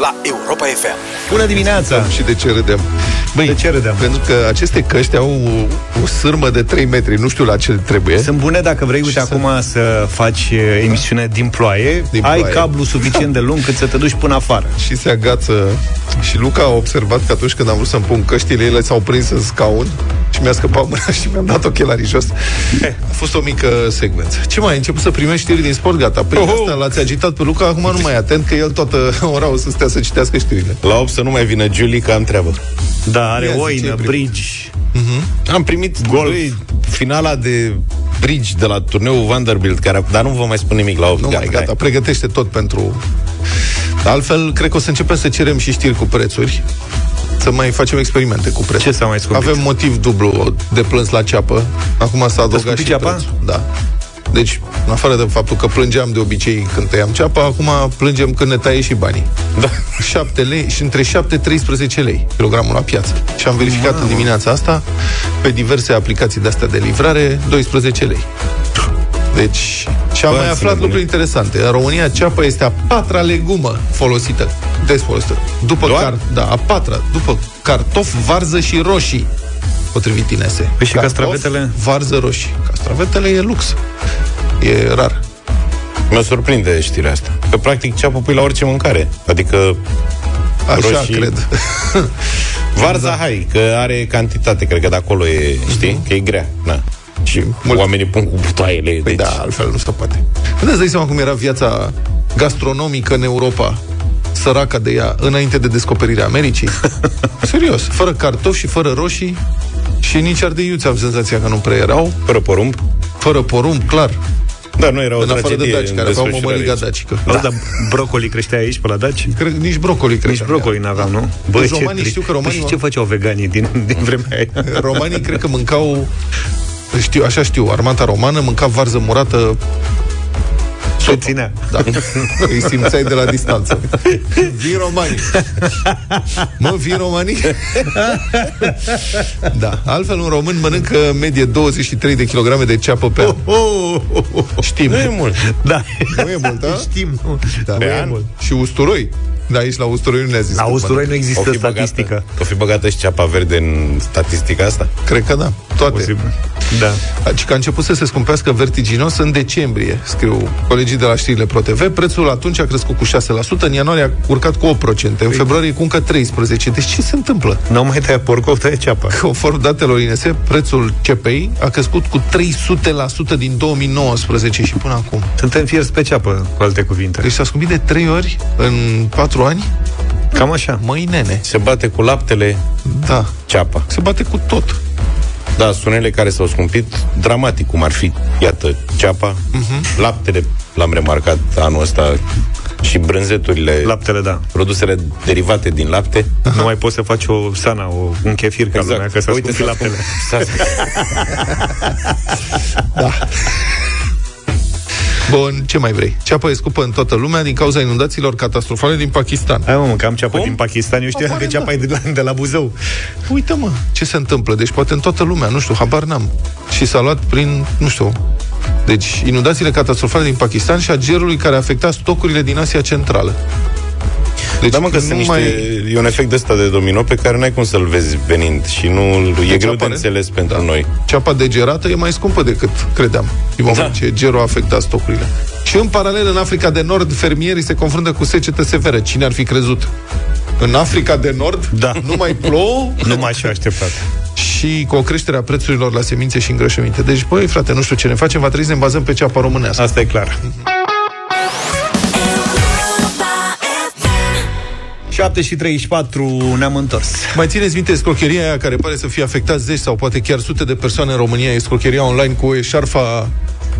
la Europa FM. Bună dimineața! Și de ce râdem? Băi, De ce râdem? Pentru că aceste căști au o, o sârmă de 3 metri, nu știu la ce trebuie. Sunt bune dacă vrei, uite, Și să- acum să faci uh, emisiune din ploaie, Din ai ploaie. cablu suficient de lung cât să te duci până afară. și se agață. Și Luca a observat că atunci când am vrut să-mi pun căștile, ele s-au prins în scaun și mi-a scăpat mâna și mi-am dat ochelarii jos. A fost o mică secvență. Ce mai? Ai început să primești știri din sport? Gata. Păi Oho! asta l-ați agitat pe Luca, acum nu mai e atent, că el toată ora o să stea să citească știrile. La 8 să nu mai vină Julie, că am treabă. Da, are Ia zi, ce oină, ai primit? bridge. Am primit Golf. Băi, finala de bridge de la turneul Vanderbilt, care, dar nu vă mai spun nimic la 8. Nu mai, gata, pregătește tot pentru... Altfel, cred că o să începem să cerem și știri cu prețuri, să mai facem experimente cu prețuri. Ce s-a mai scumpit? Avem motiv dublu de plâns la ceapă. Acum s-a adăugat scumpit și ceapa? prețul. Da. Deci, în afară de faptul că plângeam de obicei când tăiam ceapa, acum plângem când ne taie și banii. Da. 7 lei și între 7-13 lei kilogramul la piață. Și am verificat în dimineața asta pe diverse aplicații de astea de livrare 12 lei. Deci, și am Bă, mai să aflat nebune. lucruri interesante. În România, ceapa este a patra legumă folosită, des folosită. După Doar? car, da, a patra, după cartof, varză și roșii, potrivit Inese. Păi și Cartof, castravetele? Varză, roșii. Castravetele e lux. E rar. Mă surprinde știrea asta. Că practic ceapă pui la orice mâncare. Adică Așa Roșii. cred. varza, da. hai, că are cantitate, cred că de acolo e, știi, că e grea. Na. Și Mult. oamenii pun cu butoaiele. Păi deci... da, altfel nu se poate. Când îți dați seama cum era viața gastronomică în Europa, săraca de ea, înainte de descoperirea Americii? Serios, fără cartofi și fără roșii și nici ardeiuți am senzația că nu prea erau, Fără porumb. fără porumb, clar, Da, nu era o în afară de tragedie daci, în care aveau desfășurare mămăliga aici. dacică. Auzi, dar brocoli creștea aici, pe la Daci? Cred, nici brocoli, cred Nici că brocoli n-aveam, nu? Deci ce romanii tri- știu că romanii- Păi și ce făceau veganii din, din vremea aia? Romanii cred că mâncau știu, așa știu, armata romană mânca varză murată Se ținea. Da. Îi simțeai de la distanță. Vin romanii. Mă, vin romanii? Da. Altfel, un român mănâncă în medie 23 de kilograme de ceapă pe an. Oh, oh, oh. Știm. Nu e mult. Da. Nu e mult, da? Știm. nu. Da. Pe Nu e an? mult. Și usturoi. Da, aici la usturoi nu ne-a zis. La cât usturoi nu mănâncă. există O fi statistică. Băgată, o fi băgată și ceapa verde în statistica asta? Cred că da. Toate. Posibil. Da. Deci că a început să se scumpească vertiginos în decembrie, scriu colegii de la știrile ProTV. Prețul atunci a crescut cu 6%, în ianuarie a urcat cu 8%, în februarie cu încă 13%. Deci ce se întâmplă? Nu mai tăia porcov, tăia ceapa. Conform datelor INS, prețul CPI a crescut cu 300% din 2019 și până acum. Suntem fierți pe ceapă, cu alte cuvinte. Deci s-a scumpit de 3 ori în 4 ani? Cam așa. Măi, nene. Se bate cu laptele Da. ceapa. Se bate cu tot. Da, sunele care s-au scumpit dramatic, cum ar fi, iată, ceapa, uh-huh. laptele, l-am remarcat anul ăsta, și brânzeturile, Laptele, da. produsele derivate din lapte. Nu mai poți să faci o sana, o, un chefir ca lumea, că s-a scumpit s-a laptele. scump- s-a- Da. Bun, ce mai vrei? Ceapa e scupă în toată lumea din cauza inundațiilor catastrofale din Pakistan. Hai mă, mă, că am ceapă Cum? din Pakistan. Eu știam că Apare, ceapa da. e de la, de la Buzău. Uite mă, ce se întâmplă? Deci poate în toată lumea, nu știu, habar n-am. Și s-a luat prin, nu știu, deci inundațiile catastrofale din Pakistan și a gerului care a afectat stocurile din Asia Centrală. Deci Da, mă, că nu sunt niște, mai... e un efect ăsta de domino pe care n-ai cum să-l vezi venind și nu e greu de Deci apare- înțeles pentru da. noi. Ceapa degerată e mai scumpă decât credeam, din moment Da. ce gerul a afectat stocurile. Și în paralel, în Africa de Nord, fermierii se confruntă cu secetă severă. Cine ar fi crezut? În Africa de Nord Da. nu mai plouă Nu m-aș fi așteptat. și cu o creștere a prețurilor la semințe și îngrășăminte. Deci, băi, frate, nu știu ce ne facem, va trebui să ne bazăm pe ceapa românească. Asta e clar. 7 și 34 ne-am întors. Mai țineți minte scrocheria aia care pare să fie afectat zeci sau poate chiar sute de persoane în România, e scrocheria online cu eșarfa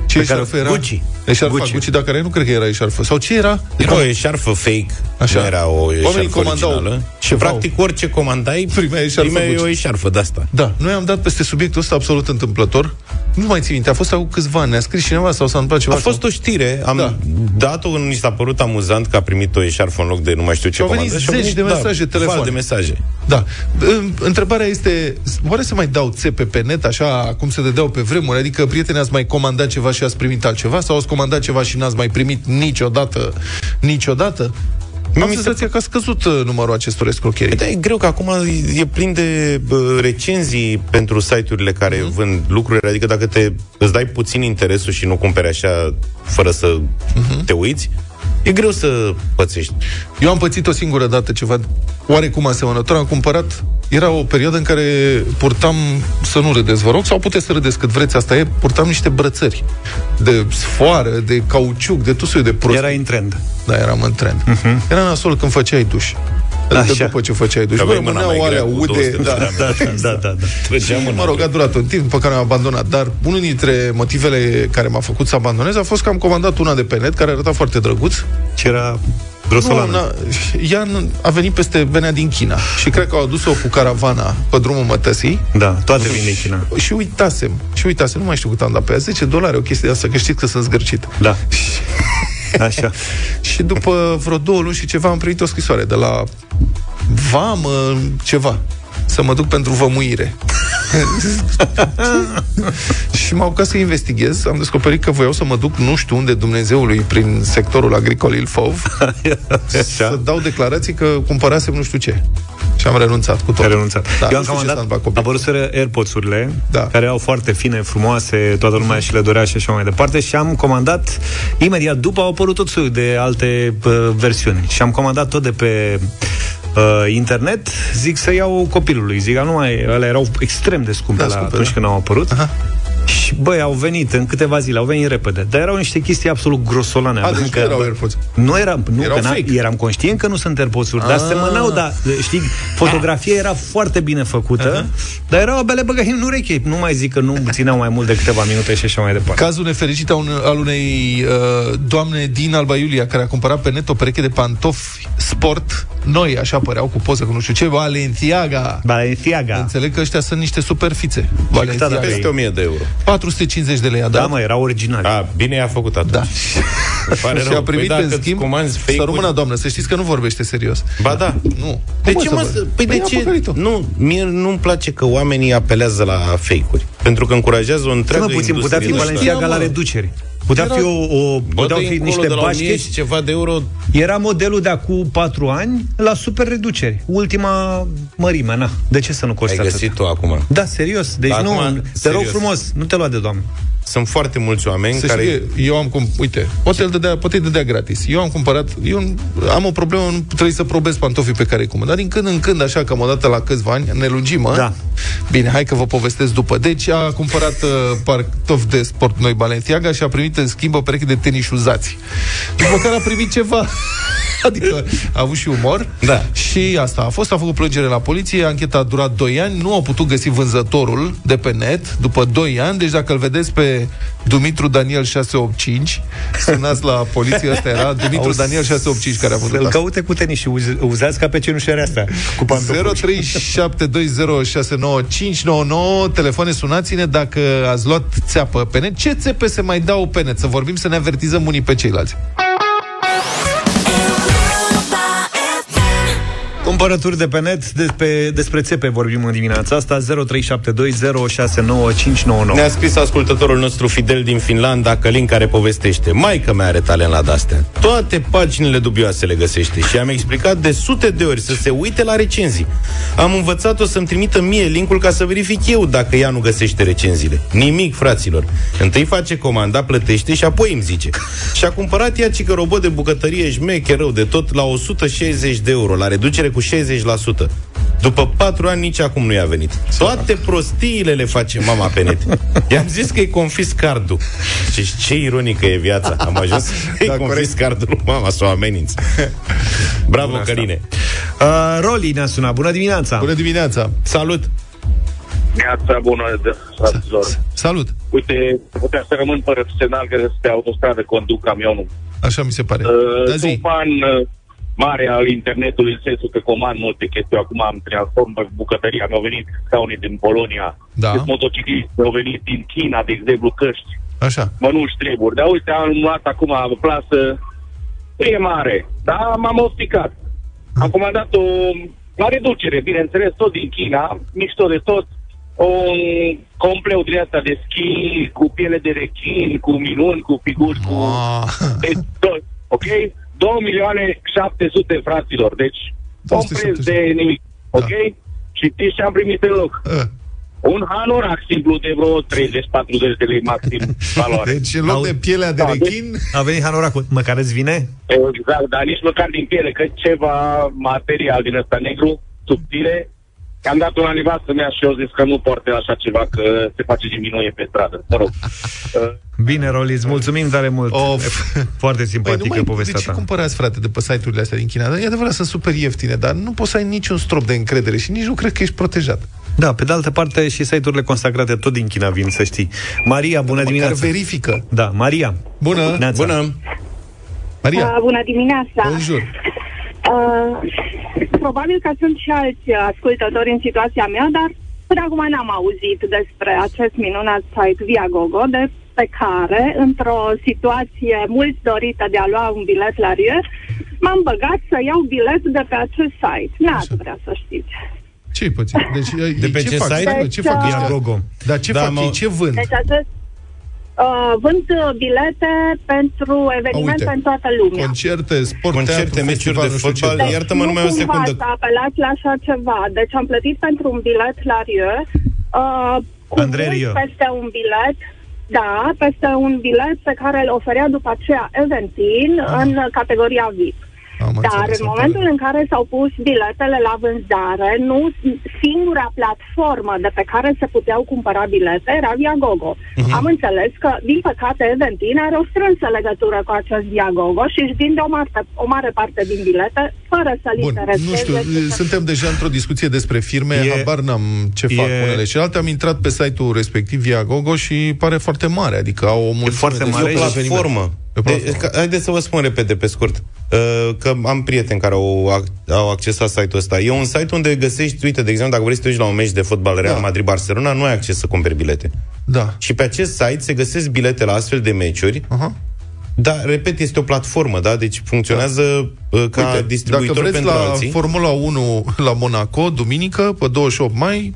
Ce Pe care- eșarfă era? Gucci. Eșarfa Gucci. Gucci. Gucci, dar care nu cred că era eșarfă. Sau ce era? Era o eșarfă fake, Așa. nu era o eșarfă Oamenii comandau originală. Și ceva. practic orice comandai, Primeai eșarfă primeai Gucci. o eșarfă de asta. Da, noi am dat peste subiectul ăsta absolut întâmplător. Nu mai țin minte, a fost acum câțiva ani, ne-a scris cineva sau s-a întâmplat ceva. A fost o știre, am Da. da. dat-o când mi s-a părut amuzant că a primit o eșarfă în loc de nu mai știu ce au venit comandă. zeci de mesaje, da, telefon. val de mesaje. Da. În- Întrebarea este, oare se mai dau țepe pe net, așa cum se dădeau pe vremuri? Adică, prieteni, ați mai comandat ceva și ați primit altceva? Sau ați comandat ceva și n-ați mai primit niciodată, niciodată? Am senzația că a scăzut uh, numărul acestor escrocherii. Da, e greu că acum e plin de uh, recenzii pentru site-urile care mm-hmm. vând lucruri, adică dacă te, îți dai puțin interesul și nu cumperi așa fără să mm-hmm. te uiți, e greu să pățești. Eu am pățit o singură dată ceva oarecum asemănător. Am cumpărat, era o perioadă în care purtam, să nu râdeți, vă rog, sau puteți să râdeți cât vreți, asta e, purtam niște brățări de sfoară, de cauciuc, de tusui de prost. Era în trend. Da, eram în trend. Uh-huh. Era nasol când făceai duș. Adică Așa. după ce făceai duș. Bă, rămâneau alea ude. Da, da, da, da, da, da. Și, mă rog, a durat un timp, pe care am abandonat. Dar unul dintre motivele care m-a făcut să abandonez a fost că am comandat una de pe net, care arăta foarte drăguț. Ce era Grosolană. Nu, ea a venit peste venea din China și cred că au adus-o cu caravana pe drumul mătăsii. Da, toate vin din China. Și uitasem, și uitasem, nu mai știu cât am dat pe ea, 10 dolari, o chestie de asta, că știți că sunt zgârcit. Da. Așa. și după vreo două luni și ceva am primit o scrisoare de la vamă, ceva, să mă duc pentru vămuire. și m-au ca să investighez. Am descoperit că voiau să mă duc nu știu unde Dumnezeului prin sectorul agricol Ilfov să dau declarații că cumpărasem nu știu ce. Și am renunțat cu tot. renunțat. Da, Eu am comandat, apăruseră AirPods-urile, da. care au foarte fine, frumoase, toată lumea și le dorea și așa mai departe, și am comandat, imediat după au apărut tot soiul de alte uh, versiuni. Și am comandat tot de pe uh, internet, zic să iau copilului. Zic, nu mai, ele erau extrem de scumpe da, la scumpe, atunci da. când au apărut. Aha. Și, băi, au venit în câteva zile, au venit repede. Dar erau niște chestii absolut grosolane. A, deci că erau AirPods. Nu eram, nu, erau că fake. eram conștient că nu sunt AirPods-uri, dar semănau, dar, știi, fotografia era foarte bine făcută, uh-huh. dar erau abele băgăi în ureche. Nu mai zic că nu țineau mai mult de câteva minute și așa mai departe. Cazul nefericit al unei uh, doamne din Alba Iulia, care a cumpărat pe net o pereche de pantofi sport, noi, așa păreau, cu poză, cu nu știu ce, Balenciaga. Balenciaga. Înțeleg că ăștia sunt niște superfițe. Balenciaga. Peste 1000 de euro. 450 de lei a dat. Da, mă, era original. A, bine a făcut atunci. Da. Pare și rău. a primit păi în schimb să rămână, doamnă, să știți că nu vorbește serios. Ba da. Nu. De ce, mă, păi, păi de ce? Nu, mie nu-mi place că oamenii apelează la fake-uri. Pentru că încurajează o întreagă Să puțin, putea fi Balenciaga la reduceri. Putea fi o, o puteau fi niște bașche. și ceva de euro. Era modelul de acum 4 ani la super reduceri. Ultima mărime, na. De ce să nu coste Ai găsit-o acum? Da, serios. Deci nu, acum, te serios. rog frumos, nu te lua de doamnă. Sunt foarte mulți oameni să care... Știe, eu am, cum, uite, poate îl dădea, poate îi dădea gratis. Eu am cumpărat, eu am o problemă, nu trebuie să probez pantofii pe care îi cumpăr. Dar din când în când, așa, cam o dată la câțiva ani, ne lungim, mă? Da. Bine, hai că vă povestesc după. Deci a cumpărat uh, pantofi de sport noi Balenciaga și a primit în schimb o pereche de tenis uzați. După care a primit ceva Adică a avut și umor. Da. Și asta a fost, a făcut plângere la poliție, ancheta a durat 2 ani, nu au putut găsi vânzătorul de pe net după 2 ani, deci dacă îl vedeți pe Dumitru Daniel 685, sunați la poliție, ăsta era Dumitru Auzi, Daniel 685 care a văzut Îl caute cu tenis și uz- uzați ca pe cenușarea asta. Cu 0372069599 telefoane sunați-ne dacă ați luat țeapă pe net. Ce țepe se mai dau pe net? Să vorbim, să ne avertizăm unii pe ceilalți. Cumpărături de pe net, despre, despre țepe vorbim în dimineața asta 0372069599 Ne-a scris ascultătorul nostru Fidel din Finlanda Călin care povestește Maica mea are talent la dastea. Toate paginile dubioase le găsește Și am explicat de sute de ori să se uite la recenzii. Am învățat-o să-mi trimită mie linkul ca să verific eu dacă ea nu găsește recenziile. Nimic, fraților. Întâi face comanda, plătește și apoi îmi zice. Și a cumpărat ea cică robot de bucătărie șmecher rău de tot la 160 de euro La reducere cu 60%. După patru ani nici acum nu i-a venit. Toate prostiile le face mama pe net. I-am zis că i confis cardul. Și ce ironică e viața. Am ajuns să-i da, confis cardul lui mama, să o ameninț. Bravo, Căline. Uh, Roli ne-a sunat. Bună dimineața! Bună dimineața! Salut! Viața bună, fraților. Salut! Uite, putea să rămân fără semnal că pe autostradă conduc camionul. Așa mi se pare. Uh, da, zi. fan uh, mare al internetului, în sensul că comand multe chestii. Acum am transform bucătăria, mi-au venit scaune din Polonia, da. deci motocicliști, mi-au venit din China, de exemplu, căști, Așa. mănuși treburi. Dar uite, am luat acum o plasă, e mare, dar m-am osticat. Am comandat o la reducere, bineînțeles, tot din China, mișto de tot, un compleu din asta de schi, cu piele de rechin, cu minuni, cu figuri, cu... Ah. Deci, do- ok? 2 milioane 700 fraților, deci un 200. preț de nimic, Da. ok? Și știți ce am primit în loc? Uh, Un hanorac simplu de vreo 30-40 de lei maxim valoare. Deci, în loc Au- de pielea de Da, rechin, A venit hanoracul. Măcar îți vine? Exact, dar nici măcar din piele, că ceva material din ăsta negru, subțire. Am dat una nevastă mea și eu zis că nu poartă așa ceva, că se face din minuie pe stradă. Mă rog. Uh, Bine, Roli, îți mulțumim tare mult. Of. Foarte Păi, simpatică nu mai, de povestea ce ta. cumpărați, frate, de pe site-urile astea din China? E adevărat, sunt super ieftine, dar nu poți să ai niciun strop de încredere și nici nu cred că ești protejat. Da, pe de altă parte și site-urile consacrate tot din China vin, să știi. Maria, bună Măcar dimineața. verifică. Da, Maria. Bună! Neața. Bună! Maria, Uh, bună dimineața! bonjour! Uh, probabil că sunt și alți ascultători în situația mea, dar până acum n-am auzit despre acest minunat site Viagogo, de pe care, într-o situație mult dorită de a lua un bilet la Rie, m-am băgat să iau bilet de pe acest site. N-ați vrea să știți. Ce-i pățit? Deci, De pe ce, ce fac? site? Stai, ce fac Deci, ăștia? Viagogo. Dar ce Da, fac mă- ei? Ce vând? Deci acest uh, vând uh, bilete pentru eveniment Uite. în toată lumea. Concerte, sport, Concerte, teatru, meciuri festival, de nu știu ce. fotbal, Da. Iartă-mă nu numai o cumva secundă. să apelați la așa ceva. Deci am plătit pentru un bilet la Rieu, uh, cu Andrei mult Rieu. peste un bilet, da, peste un bilet pe care îl oferea după aceea Eventin în categoria VIP. Am Dar înțeles, în am momentul în care s-au pus biletele la vânzare, nu singura platformă de pe care se puteau cumpăra bilete era Viagogo. Mhm. Am înțeles că, din păcate, Eventin are o strânsă legătură cu acest Viagogo și își vinde o mare, o mare parte din bilete fără să-l Bun, intereseze. nu știu, ce- suntem deja într-o discuție despre firme, E- e, habar n-am ce fac e- unele și alte. Am intrat pe site-ul respectiv via Gogo și pare foarte mare, adică au o mulțime foarte de mare E o și platformă. Pe platformă. De, ca, haideți să vă spun repede, pe scurt, uh, că am prieteni care au, ac- au accesat site-ul ăsta. E un site unde găsești, uite, de exemplu, dacă vrei să te uiți la un meci de fotbal Real Da. Madrid-Barcelona, nu ai acces să cumperi bilete. Da. Și pe acest site se găsesc bilete la astfel de meciuri, Aha. dar, repet, este o platformă, da? Deci funcționează uh, ca Uite, distribuitor dacă vreți pentru la alții. Formula 1 la Monaco, duminică, pe 28 mai,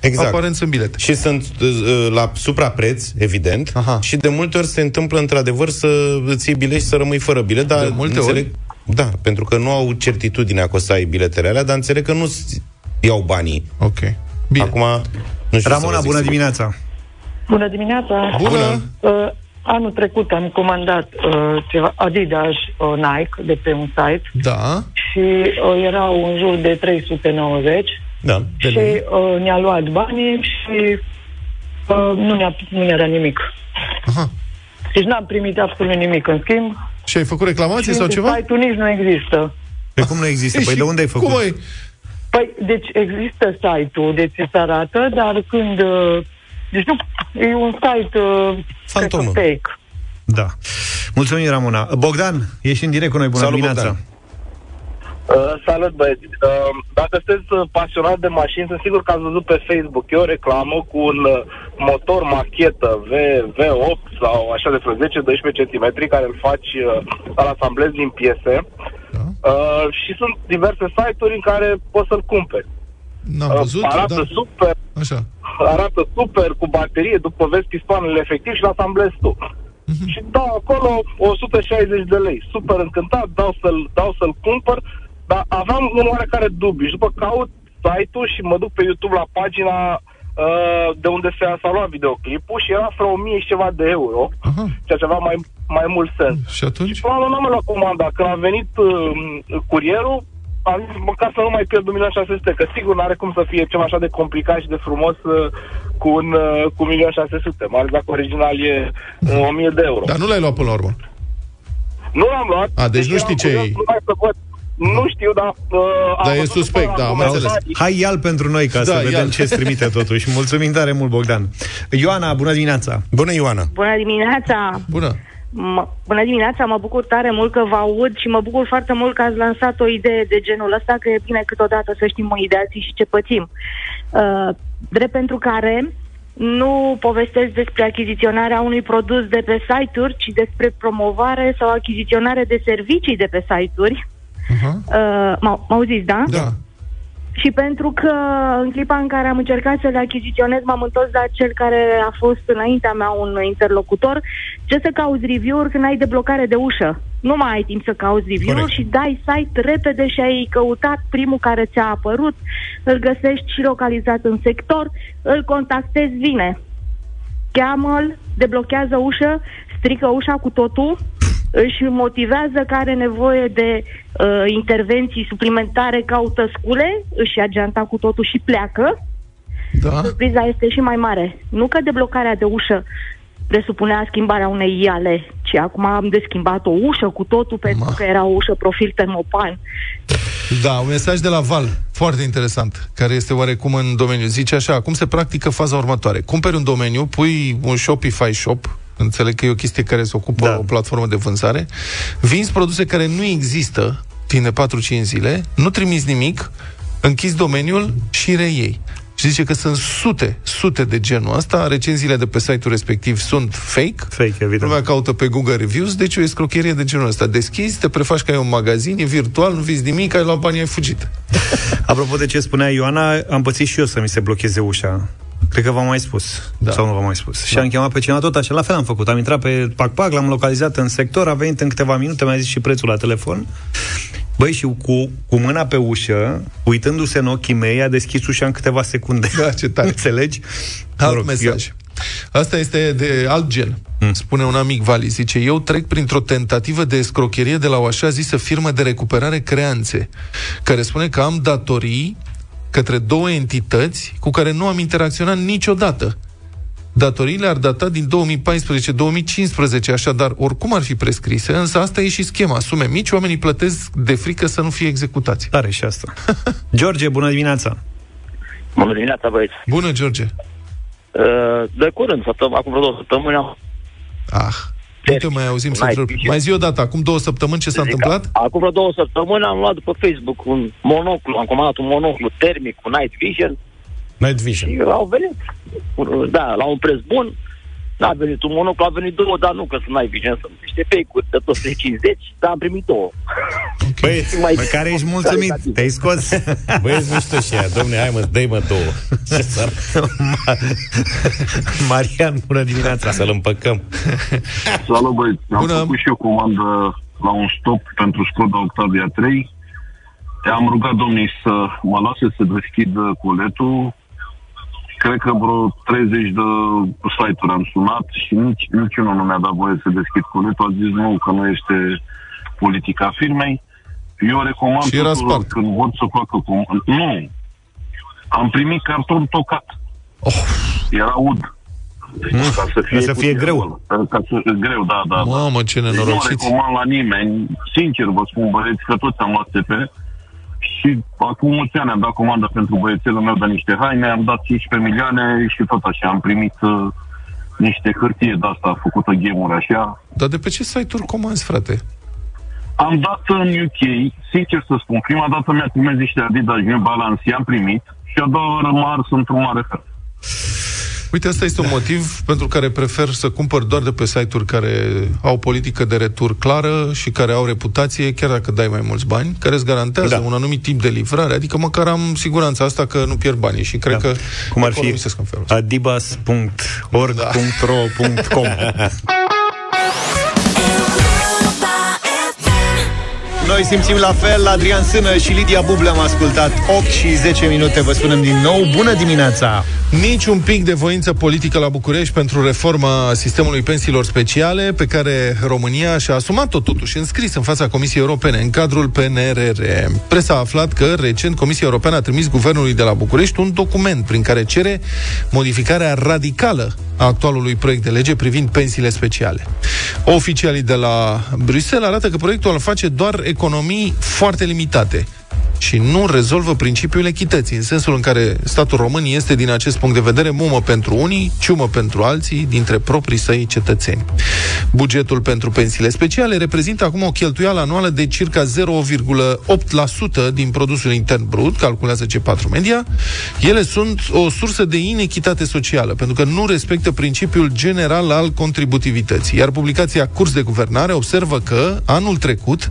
Exact. aparent sunt bilete. Și sunt uh, la suprapreț, evident, Aha. și de multe ori se întâmplă într-adevăr să îți iei bilet și să rămâi fără bilet, dar De multe înțeleg, ori? Da, pentru că nu au certitudinea că o să ai biletele alea, dar înțeleg că nu iau banii. Ok. Bine. Acum, nu știu să Ramona, vă zic bună sigur. dimineața. Bună dimineața! Bună! Uh, anul trecut am comandat uh, ceva Adidas uh, Nike de pe un site Da. și uh, erau în jur de 390 Da. De și lei. uh, ne-a luat banii și uh, nu, ne-a, nu ne-era nimic. Aha. Deci n-am primit absolut nimic în schimb. Și ai făcut reclamație sau și ceva? site-ul nici nu există. Pe cum nu există? Ei, Păi și de unde ai făcut? Cum ai? Păi, deci există site-ul, deci se arată, dar când... Uh, deci nu, e un site uh, Fantomă. cred că fake. Da. Mulțumim, Ramona. Bogdan, ești în direct cu noi. Bună Salut, dimineața. Bogdan. Uh, salut băieți! Uh, dacă sunteți uh, pasionat de mașini, sunt sigur că ați văzut pe Facebook. E o reclamă cu un uh, motor machetă v, V8 sau așa de vreo 10-12 cm care îl faci, uh, îl asamblezi din piese. Da. Uh, și sunt diverse site-uri în care poți să-l cumperi. N-am Uh, văzut, arată dar... super, Așa. arată super cu baterie, după vezi pistoanele efectiv și l-asamblezi tu. Și dau acolo 160 de lei. Super încântat, dau să-l, dau să-l cumpăr, dar aveam un oarecare dubiu. Și după caut site-ul și mă duc pe YouTube la pagina uh, de unde se s-a luat videoclipul și era vreo 1000 și ceva de euro, Aha. ceea ce avea mai, mai mult sens. Și atunci? Și până la urmă n-am luat comanda. Când a venit uh, curierul, am zis, măcar să nu mai pierd 1.600, că sigur n-are cum să fie ceva așa de complicat și de frumos uh, cu un uh, cu 1.600, mai ales dacă original e uh, 1.000 de euro. Dar nu l-ai luat până la urmă. Nu l-am luat. A, deci nu eram știi ce curios e. numai să văd. Nu știu, dar... Uh, am Dar e văzut suspect, după da, am la înțeles. comentarii. Hai ia pentru noi ca Da, să vedem ia-l. ce îți trimite totuși. Mulțumim tare mult, Bogdan. Ioana, bună dimineața. Bună, Ioana! Bună dimineața! Bună. M- Bună dimineața, mă bucur tare mult că vă aud și mă bucur foarte mult că ați lansat o idee de genul ăsta, că e bine câteodată să știm unii de alții și ce pățim. Uh, drept pentru care nu povestesc despre achiziționarea unui produs de pe site-uri, ci despre promovare sau achiziționare de servicii de pe site-uri. Aha. Uh, m- m-auziți, da? Da. și pentru că în clipa în care am încercat să le achiziționez, m-am întors la cel care a fost înaintea mea un interlocutor. Ce să cauți review-uri când ai deblocare de ușă? Nu mai ai timp să cauți review-uri și dai site repede și ai căutat primul care ți-a apărut, îl găsești și localizat în sector, îl contactezi, vine. Cheamă-l, deblochează ușă, strică ușa cu totul, își motivează că are nevoie de uh, intervenții suplimentare, caută scule, își ia geanta cu totul și pleacă. Da. Surpriza este și mai mare. Nu că deblocarea de ușă presupunea schimbarea unei iale, ci acum am deschimbat o ușă cu totul pentru Ma. că era o ușă profil termopan. Da, un mesaj de la Val, foarte interesant, care este oarecum în domeniu. Zice așa, cum se practică faza următoare? Cumperi un domeniu, pui un Shopify shop, înțeleg că e o chestie care se ocupă da. o platformă de vânzare, vinzi produse care nu există timp de 4-5 zile, nu trimiți nimic, închizi domeniul și reiei. Și zice că sunt sute, sute de genul ăsta, recenziile de pe site-ul respectiv sunt fake. Fake, evident. Lumea caută pe Google Reviews, deci o escrocherie de genul ăsta. Deschizi, te prefaci că ai un magazin, e virtual, nu vizi nimic, ai luat banii, ai fugit. Apropo de ce spunea Ioana, am pățit și eu să mi se blocheze ușa. Cred că v-am mai spus. Da. Sau nu v-am mai spus. Da. Și am chemat pe cineva tot așa. La fel am făcut. Am intrat pe PacPac, l-am localizat în sector, a venit în câteva minute, mi-a zis și prețul la telefon. Băi, și cu, cu mâna pe ușă, uitându-se în ochii mei, a deschis ușa în câteva secunde. Da, ce tare. Înțelegi? Alt rog, mesaj. Eu... Asta este de alt gen. Hmm. Spune un amic Vali, zice, eu trec printr-o tentativă de escrocherie de la o așa zisă firmă de recuperare creanțe, care spune că am datorii către două entități cu care nu am interacționat niciodată. Datoriile ar data din 2014-2015, așadar oricum ar fi prescrise, însă asta e și schema. Sume mici, oamenii plătesc de frică să nu fie executați. Tare și asta. George, bună dimineața! Bună dimineața, băieți! Bună, George! Uh, de curând, săptămâna, acum vreo două săptămâni am... Ah, nu te mai auzim să întreb. Mai zi o dată, acum două săptămâni ce s-a întâmplat? Acum vreo două săptămâni am luat pe Facebook un monoclu, am comandat un monoclu termic cu Night Vision. Night Vision. Și au venit, da, la un preț bun, N-a venit un monoclu, a venit două, dar nu, că sunt Night Vision, sunt niște fake-uri de tot 50, dar am primit două. Băi, mai care ești mulțumit, te-ai scos. Băi, ești mișto și ea, domne, hai mă, dă mă două. Marian, bună dimineața. Să-l împăcăm. Salut, băi, am Bună. făcut și eu comandă la un stop pentru Skoda Octavia 3. Te-am rugat domnii să mă lase să deschid culetul cred că vreo 30 de site-uri am sunat și nici, niciunul nu mi-a dat voie să deschid culetul. A zis nu, că nu este politica firmei. Eu recomand și era tuturor, când vor să facă cum... Nu. Am primit carton tocat. Oh. Era ud. Mm. Ca să fie, ca să fie greu. Ca să fie greu, da, da. da. Mamă, ce nenorociți. Deci nu recomand la nimeni. Sincer vă spun, băieți, că toți am luat TP și acum mulți ani am dat comandă pentru băiețelul meu de niște haine, am dat 15 milioane și tot așa, am primit uh, niște hârtie de asta făcută gemuri așa. Dar de pe ce site-uri comanzi, frate? Am dat în UK, sincer să spun, prima dată mi-a trimis niște Adidas New Balance, i-am primit și a doua oară mă într-un mare fel. Uite, asta este un motiv pentru care prefer să cumpăr doar de pe site-uri care au politică de retur clară și care au reputație, chiar dacă dai mai mulți bani, care îți garantează da. un anumit timp de livrare, adică măcar am siguranța asta că nu pierd banii și cred da. că cum ar fi? adibas.org.ro.com Noi simțim la fel, Adrian Sână și Lidia Buble am ascultat 8 și 10 minute, vă spunem din nou, bună dimineața! Nici un pic de voință politică la București pentru reforma sistemului pensiilor speciale, pe care România și-a asumat-o totuși înscris în fața Comisiei Europene, în cadrul PNRR. Presa a aflat că recent Comisia Europeană a trimis guvernului de la București un document prin care cere modificarea radicală a actualului proiect de lege privind pensiile speciale. Oficialii de la Bruxelles arată că proiectul face doar economii foarte limitate și nu rezolvă principiul echității, în sensul în care statul român este, din acest punct de vedere, mumă pentru unii, ciumă pentru alții, dintre proprii săi cetățeni. Bugetul pentru pensiile speciale reprezintă acum o cheltuială anuală de circa 0,8% din produsul intern brut, calculează C4 Media. Ele sunt o sursă de inechitate socială, pentru că nu respectă principiul general al contributivității. Iar publicația Curs de Guvernare observă că, anul trecut,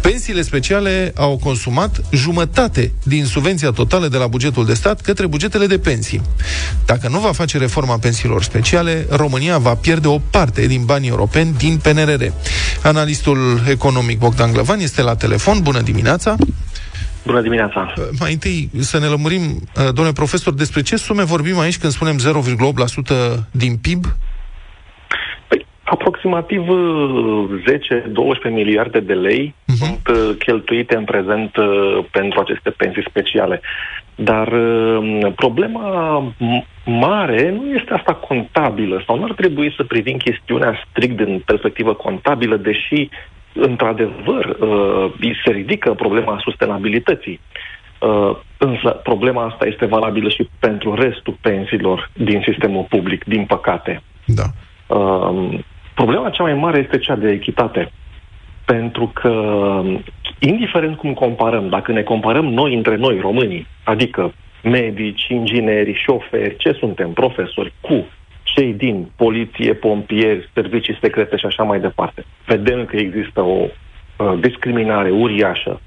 pensiile speciale au consumat jumătate din subvenția totală de la bugetul de stat către bugetele de pensii. Dacă nu va face reforma pensiilor speciale, România va pierde o parte din banii europeni din PNRR. Analistul economic Bogdan Glăvan este la telefon. Bună dimineața! Bună dimineața! Uh, mai întâi să ne lămurim, uh, domnule profesor, despre ce sume vorbim aici când spunem 0,8% din PIB? Păi, aproximativ 10-12 uh, miliarde de lei uh-huh. sunt cheltuite în prezent pentru aceste pensii speciale. Dar problema mare nu este asta contabilă sau nu ar trebui să privim chestiunea strict din perspectivă contabilă, deși într-adevăr, uh, se ridică problema sustenabilității. Uh, însă problema asta este valabilă și pentru restul pensiilor din sistemul public, din păcate. Da. Uh, problema cea mai mare este cea de echitate. Pentru că, indiferent cum comparăm, dacă ne comparăm noi între noi, românii, adică medici, ingineri, șoferi, ce suntem, profesori, cu cei din poliție, pompieri, servicii secrete și așa mai departe. Vedem că există o uh, discriminare uriașă.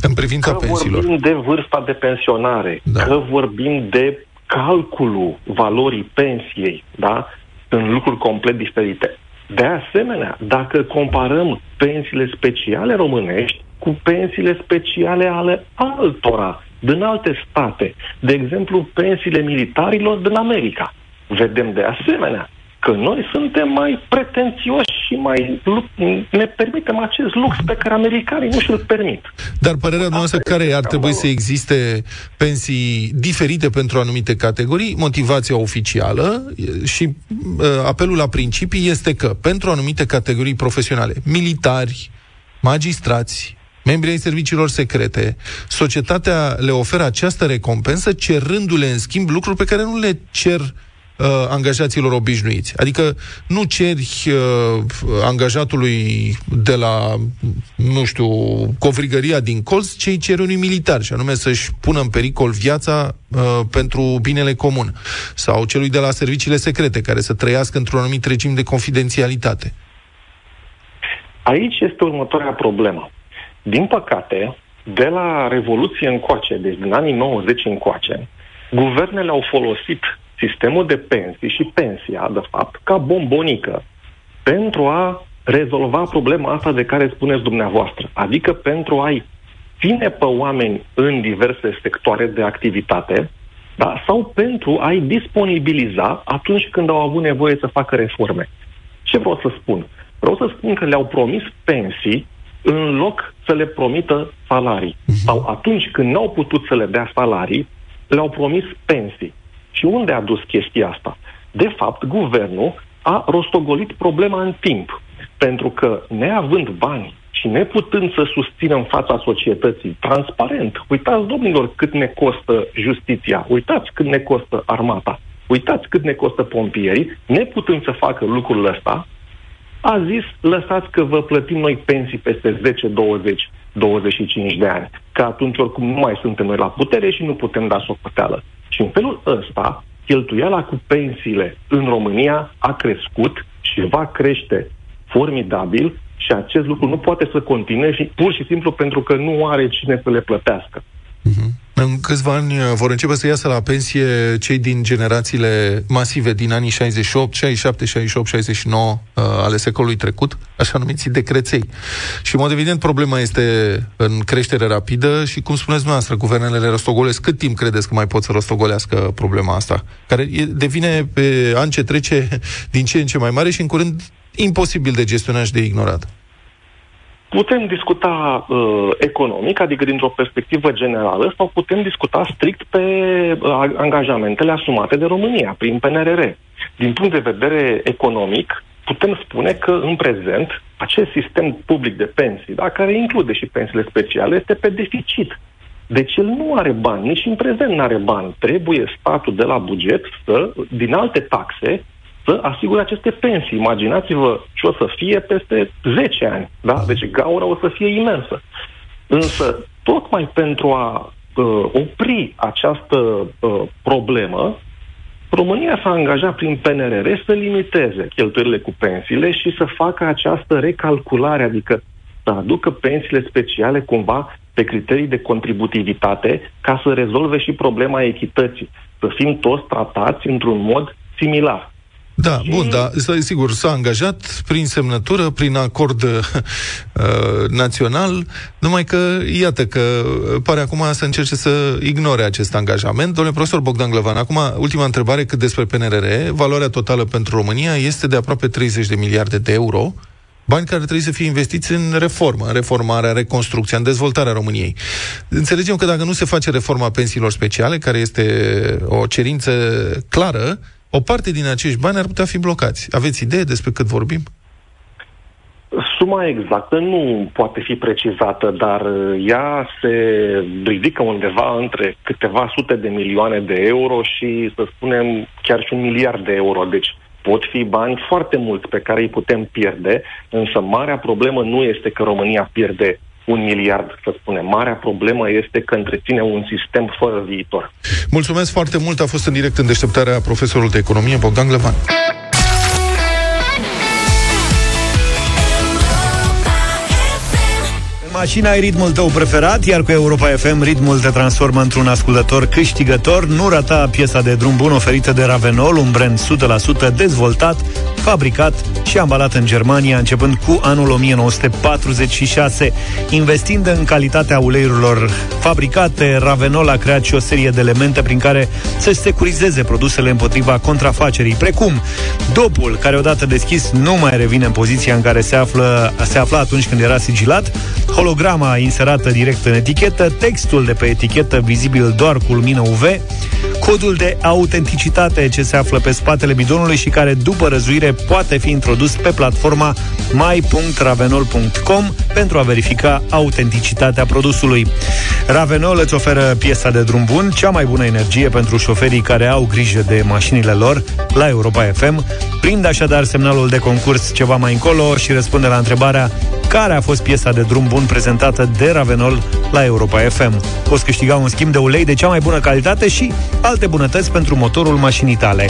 În privința că pensiilor. vorbim de vârsta de pensionare, da. că vorbim de calculul valorii pensiei, da? Sunt lucruri complet diferite. De asemenea, dacă comparăm pensiile speciale românești cu pensiile speciale ale altora, din alte state, de exemplu, pensiile militarilor din America, vedem de asemenea că noi suntem mai pretențioși și mai ne permitem acest lux pe care americanii nu și-l permit. Dar părerea noastră care ar trebui să existe pensii diferite pentru anumite categorii? Motivația oficială și uh, apelul la principii este că pentru anumite categorii profesionale, militari, magistrați, membrii ai serviciilor secrete, societatea le oferă această recompensă cerându-le în schimb lucruri pe care nu le cer uh, angajaților obișnuiți. Adică nu ceri uh, angajatului de la, nu știu, covrigăria din colț, ce îi ceri unui militar, și anume să-și pună în pericol viața uh, pentru binele comun. Sau celui de la serviciile secrete, care să trăiască într-un anumit regim de confidențialitate. Aici este următoarea problemă. Din păcate, de la Revoluție încoace, deci din anii 90 încoace, guvernele au folosit sistemul de pensii și pensia, de fapt, ca bombonică pentru a rezolva problema asta de care spuneți dumneavoastră. Adică pentru a-i ține pe oameni în diverse sectoare de activitate, da? sau pentru a-i disponibiliza atunci când au avut nevoie să facă reforme. Ce vreau să spun? Vreau să spun că le-au promis pensii în loc să le promită salarii. Mhm. Sau atunci când n-au putut să le dea salarii, le-au promis pensii. Și unde a dus chestia asta? De fapt, guvernul a rostogolit problema în timp. Pentru că, neavând bani și neputând să susțină în fața societății transparent, uitați, domnilor, cât ne costă justiția, uitați cât ne costă armata, uitați cât ne costă pompierii, neputând să facă lucrul ăsta, a zis, lăsați că vă plătim noi pensii peste 10, 20, 25 de ani, că atunci oricum nu mai suntem noi la putere și nu putem da socoteală. Și în felul ăsta, cheltuiala cu pensiile în România a crescut și va crește formidabil și acest lucru nu poate să continue și pur și simplu pentru că nu are cine să le plătească. Uh-huh. În câțiva ani uh, vor începe să iasă la pensie cei din generațiile masive din anii 68, 67, 68, 69 uh, ale secolului trecut, așa numiți decreței. Și, în mod evident, problema este în creștere rapidă și, cum spuneți dumneavoastră, guvernele le rostogolesc. Cât timp credeți că mai pot să rostogolească problema asta? Care devine pe an ce trece din ce în ce mai mare și, în curând, imposibil de gestionat și de ignorat. Putem discuta uh, economic, adică dintr-o perspectivă generală, sau putem discuta strict pe uh, angajamentele asumate de România prin PNRR. Din punct de vedere economic, putem spune că în prezent acest sistem public de pensii, da, care include și pensiile speciale, este pe deficit. Deci el nu are bani, nici în prezent nu are bani. Trebuie statul de la buget să, din alte taxe, să asigure aceste pensii. Imaginați-vă ce o să fie peste 10 ani. Da? Deci gaura o să fie imensă. Însă, tocmai pentru a uh, opri această uh, problemă, România s-a angajat prin PNRR să limiteze cheltuielile cu pensiile și să facă această recalculare, adică să aducă pensiile speciale cumva pe criterii de contributivitate ca să rezolve și problema echității. Să fim toți tratați într-un mod similar. Da, și... bun, da, sigur, s-a angajat prin semnătură, prin acord uh, național, numai că, iată, că pare acum să încerce să ignore acest angajament. Domnule profesor Bogdan Glăvan, acum, ultima întrebare cât despre PNRR. Valoarea totală pentru România este de aproape 30 de miliarde de euro, bani care trebuie să fie investiți în reformă, în reformarea, reconstrucția, în dezvoltarea României. Înțelegem că dacă nu se face reforma pensiilor speciale, care este o cerință clară, o parte din acești bani ar putea fi blocați. Aveți idee despre cât vorbim? Suma exactă nu poate fi precizată, dar uh, ea se ridică undeva între câteva sute de milioane de euro și, să spunem, chiar și un miliard de euro. Deci pot fi bani foarte mulți pe care îi putem pierde, însă marea problemă nu este că România pierde un miliard, să spunem. Marea problemă este că întreține un sistem fără viitor. Mulțumesc foarte mult. A fost în direct în deșteptarea profesorul de economie, Bogdan Glevan. Mașina e ritmul tău preferat, iar cu Europa FM ritmul te transformă într-un ascultător câștigător. Nu rata piesa de drum bun oferită de Ravenol, un brand 100% dezvoltat, fabricat și ambalat în Germania începând cu anul 1946. Investind în calitatea uleiurilor fabricate, Ravenol a creat și o serie de elemente prin care să securizeze produsele împotriva contrafacerii, precum dopul, care odată deschis nu mai revine în poziția în care se, află, se afla atunci când era sigilat, holograma inserată direct în etichetă, textul de pe etichetă vizibil doar cu lumină UV, codul de autenticitate ce se află pe spatele bidonului și care după răzuire poate fi introdus pe platforma my.ravenol.com pentru a verifica autenticitatea produsului. Ravenol îți oferă piesa de drum bun, cea mai bună energie pentru șoferii care au grijă de mașinile lor la Europa FM. Prind așadar semnalul de concurs ceva mai încolo și răspunde la întrebarea care a fost piesa de drum bun prezentată de Ravenol la Europa FM. Poți câștiga un schimb de ulei de cea mai bună calitate și alte bunătăți pentru motorul mașinii tale.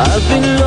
I've been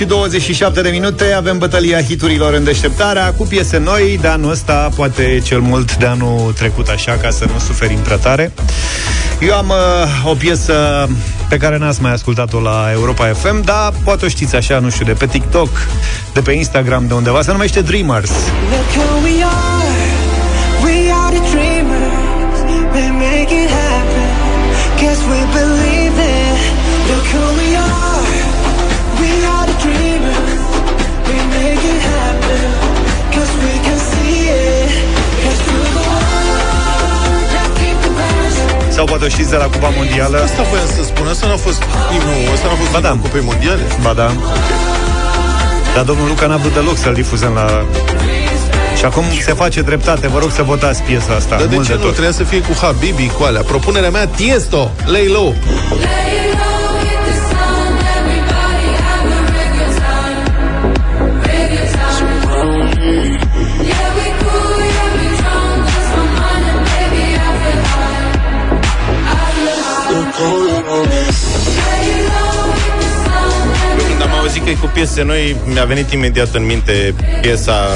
și 27 de minute. Avem bătălia hiturilor în deșteptarea Cu piese noi de anul ăsta Poate cel mult de anul trecut așa Ca să nu suferim prea tare. Eu am uh, o piesă Pe care n-ați mai ascultat-o la Europa FM Dar poate o știți așa, nu știu, de pe TikTok De pe Instagram, de undeva. Se numește Dreamers. Look who we are, Sau poate o știți de la Cupa Mondială Asta voiam să spun, asta n-a fost imnul, asta n-a fost Ba da. imnul Cupei Mondiale. Ba da Dar domnul Luca n-a vrut deloc să-l difuzăm la... Și acum se face dreptate, vă rog să votați piesa asta Dar de Mult ce de nu? tot. Trebuia să fie cu Habibi, cu alea. Propunerea mea, Tiesto, lay low. Când am auzit că e cu piese noi, mi-a venit imediat în minte piesa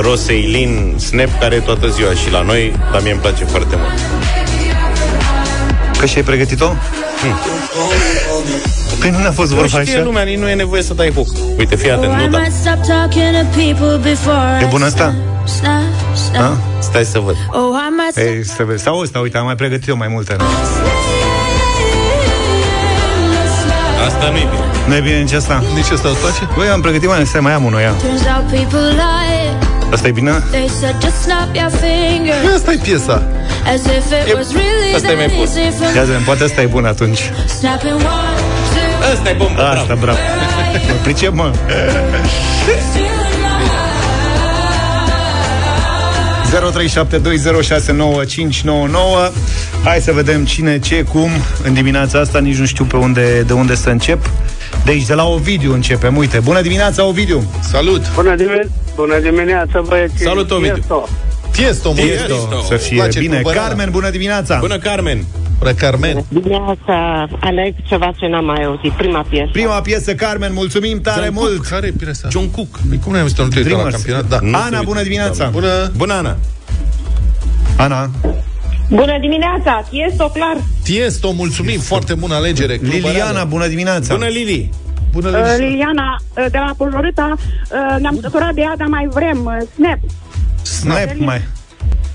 Rosei Lin, Snap, care e toată ziua și la noi, dar mie îmi place foarte mult. Că și-ai pregătit-o? Păi nu ne-a fost Nu vorba știe așa? lumea, nici nu e nevoie să dai hook. Uite, fii atent, nu da. E bună asta? Da? Stai să văd. Oh, I might Ei, să vezi. Sau ăsta, uite, am mai pregătit-o mai multe. Asta nu e bine. Nu e bine nici asta? Nici asta îți place? Băi, am pregătit mai, stai, mai am unul, ia. Turns out people lie. Asta e bine? They said just snap your fingers Asta e piesa. as if it was really Asta e mai that bun. easy for Ia zi, poate asta e bun atunci. snapping one, two, Asta e bun, bă, Asta, bravo. Mă pricep, mă. 0372069599 Hai să vedem cine, ce, cum În dimineața asta nici nu știu pe unde, de unde să încep De aici, de la Ovidiu începem Uite, bună dimineața, Ovidiu Salut! Bună, dimine- bună dimineața, băieți. Salut, Ovidiu. Tiesto. Tiesto, Tiesto. Tiesto. Să fie Place bine cu bănana. Carmen, bună dimineața Bună, Carmen! Bună, Carmen. Dimineața aleg ceva ce n-am mai auzit, prima piesă. Prima piesă, Carmen, mulțumim tare John mult Cook, Care e piesa? John Cook. Păi Cum ne-am zis că nu te uita la Dreamers. campionat? Da. Nu se Ana, uită. bună dimineața Bună. Bună, Ana! Ana, Bună dimineața, Tiesto, clar. Tiesto, mulțumim, foarte bună alegere. Liliana, Clubăreală. bună dimineața Bună, Lili! Bună, Uh, Liliana. Liliana, uh, de la Pujorita, uh, ne-am săturat de ea, dar mai vrem. uh, Snap. Snap, mai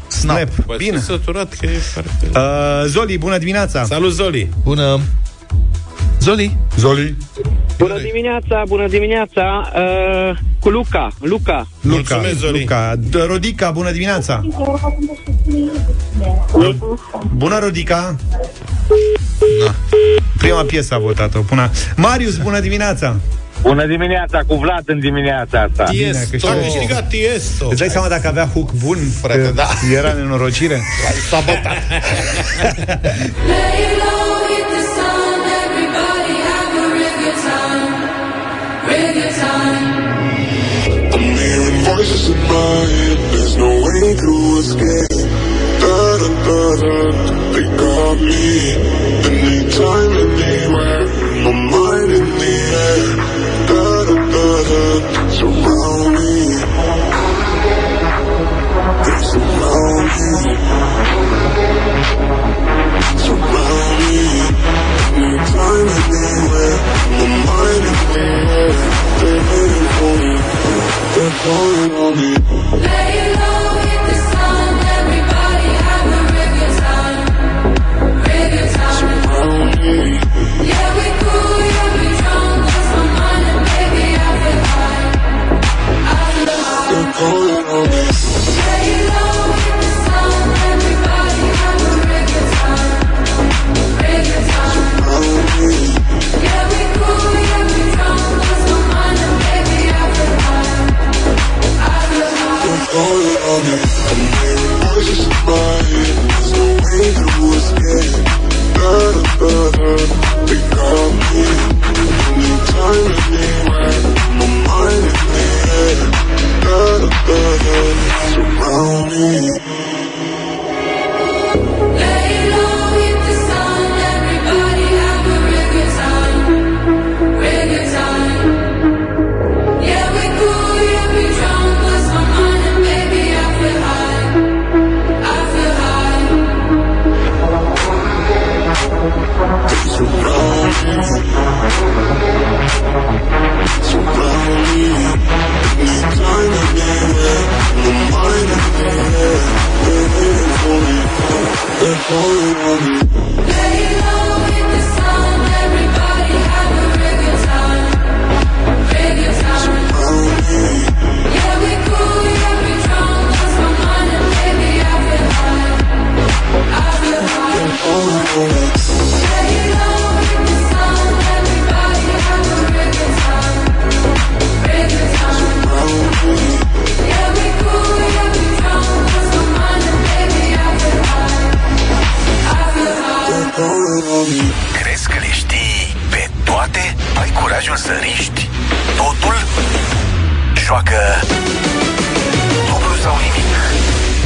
Snap, Bă, bine sunt săturat că e foarte... uh, Zoli, bună dimineața Salut, Zoli! Bună. Zoli. Zoli Bună dimineața, bună dimineața, uh, cu Luca, Luca. Luca, Mulțumesc, Zoli. Luca. D- Rodica, bună dimineața Bună, Rodica Da. Prima piesă a votat-o Până. Marius, bună dimineața Bună dimineața, cu Vlad în dimineața asta. Tiesto. A câștigat Tiesto! Îți dai seama dacă avea hook bun? Frate, că da. Era nenorocire Sabotat. I'm hearing voices in my head. There's no way to escape. They got me. Anytime, anywhere. My mind in the air. Da da. Surround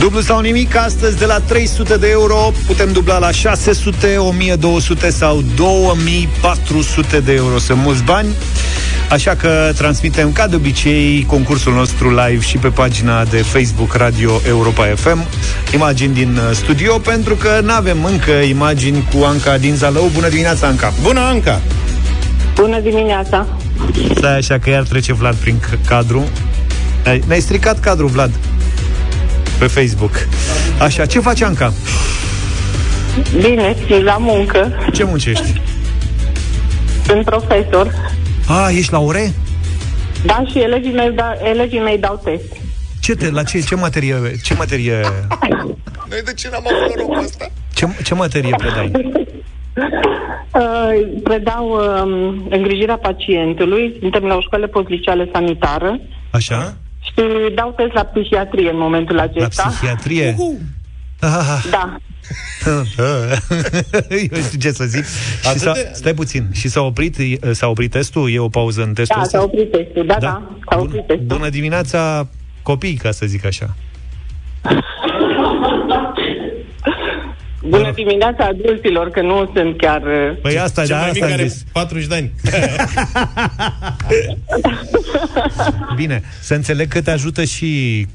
Dublu sau nimic, astăzi de la 300 de euro putem dubla la 600, 1200 sau 2400 de euro. Sunt mulți bani. Așa că transmitem ca de obicei concursul nostru live și pe pagina de Facebook Radio Europa FM. Imagini din uh, studio, pentru că nu avem încă imagini cu Anca din Zalău. Bună dimineața, Anca! Bună, Anca! Bună dimineața! Stai așa că iar trece Vlad prin c- cadru. Ai- Ne-ai stricat cadrul, Vlad, pe Facebook. Așa, ce face Anca? Bine, și la muncă. Ce muncești? Sunt profesor. A, ești la ore? Da, și elevii mei, da, elevii mei dau test. Ce te, la ce, ce materie, ce materie, Noi de ce n-am avut norocul ăsta? ce, ce materie predai? Uh, predau um, îngrijirea pacientului, suntem la o școală postliceală sanitară Așa? Și dau test la psihiatrie în momentul La acesta. psihiatrie? Ah, Da. Eu știu ce să zic. Și Atât s-a, de- stai puțin. Și s-a oprit, s-a oprit testul? E o pauză în testul Da, ăsta? s-a oprit testul, da, da, da s-a oprit testul. Bună dimineața, copii, ca să zic așa. Bună dimineața adulților, că nu sunt chiar... uh, Păi asta, Cel da, mai mic asta am are zis. 40 de ani. Bine, să înțeleg că te ajută și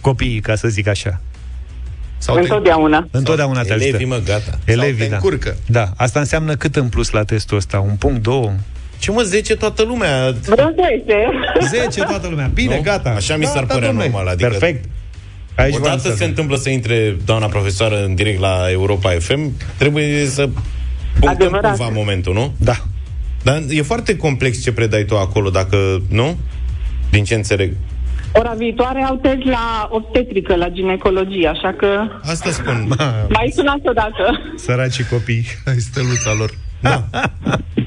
copiii, ca să zic așa. Sau te, Întotdeauna. Întotdeauna te ajută. Elevii, mă, gata. Elevii, te da. încurcă. Da, asta înseamnă cât în plus la testul ăsta? Un punct, două? Ce mă, 10 toată lumea? Vreo 10. 10 toată lumea. Bine, Nu? gata. Așa mi s-ar părea domnule. normal, adică- Perfect. Aici vreau Odată să se întâmplă să intre doamna profesoară în direct la Europa FM, trebuie să punctăm Adevărat. cumva momentul, nu? Da. Dar e foarte complex ce predai tu acolo, dacă nu? Din ce înțeleg. Ora viitoare au test la obstetrică, la ginecologie, așa că Asta spun. mai sunați odată. Săracii copii. Ai steluța lor. Da.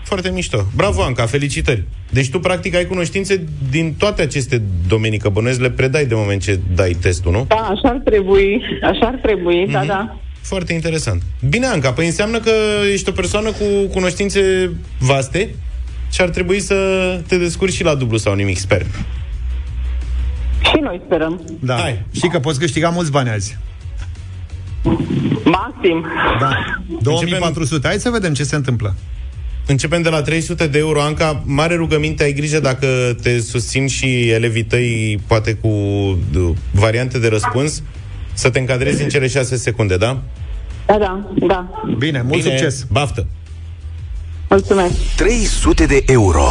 Foarte mișto. Bravo, Anca, felicitări. Deci tu, practic, ai cunoștințe din toate aceste domenii, că bănuiesc le predai de moment ce dai testul, nu? Da, așa ar trebui, așa ar trebui, da, da. Foarte interesant. Bine, Anca, păi înseamnă că ești o persoană cu cunoștințe vaste și ar trebui să te descurci și la dublu sau nimic, sper. Și noi sperăm. Da. Hai. Și că poți câștiga mulți bani azi. Maxim. Da. 2400. Hai să vedem ce se întâmplă. Începem de la 300 de euro, Anca. Mare rugăminte, ai grijă dacă te susțin și elevii tăi, poate cu uh, variante de răspuns, să te încadrezi în cele 6 secunde, da? Da, da, da. Bine, mult Bine, succes. Baftă! Mulțumesc. 300 de euro.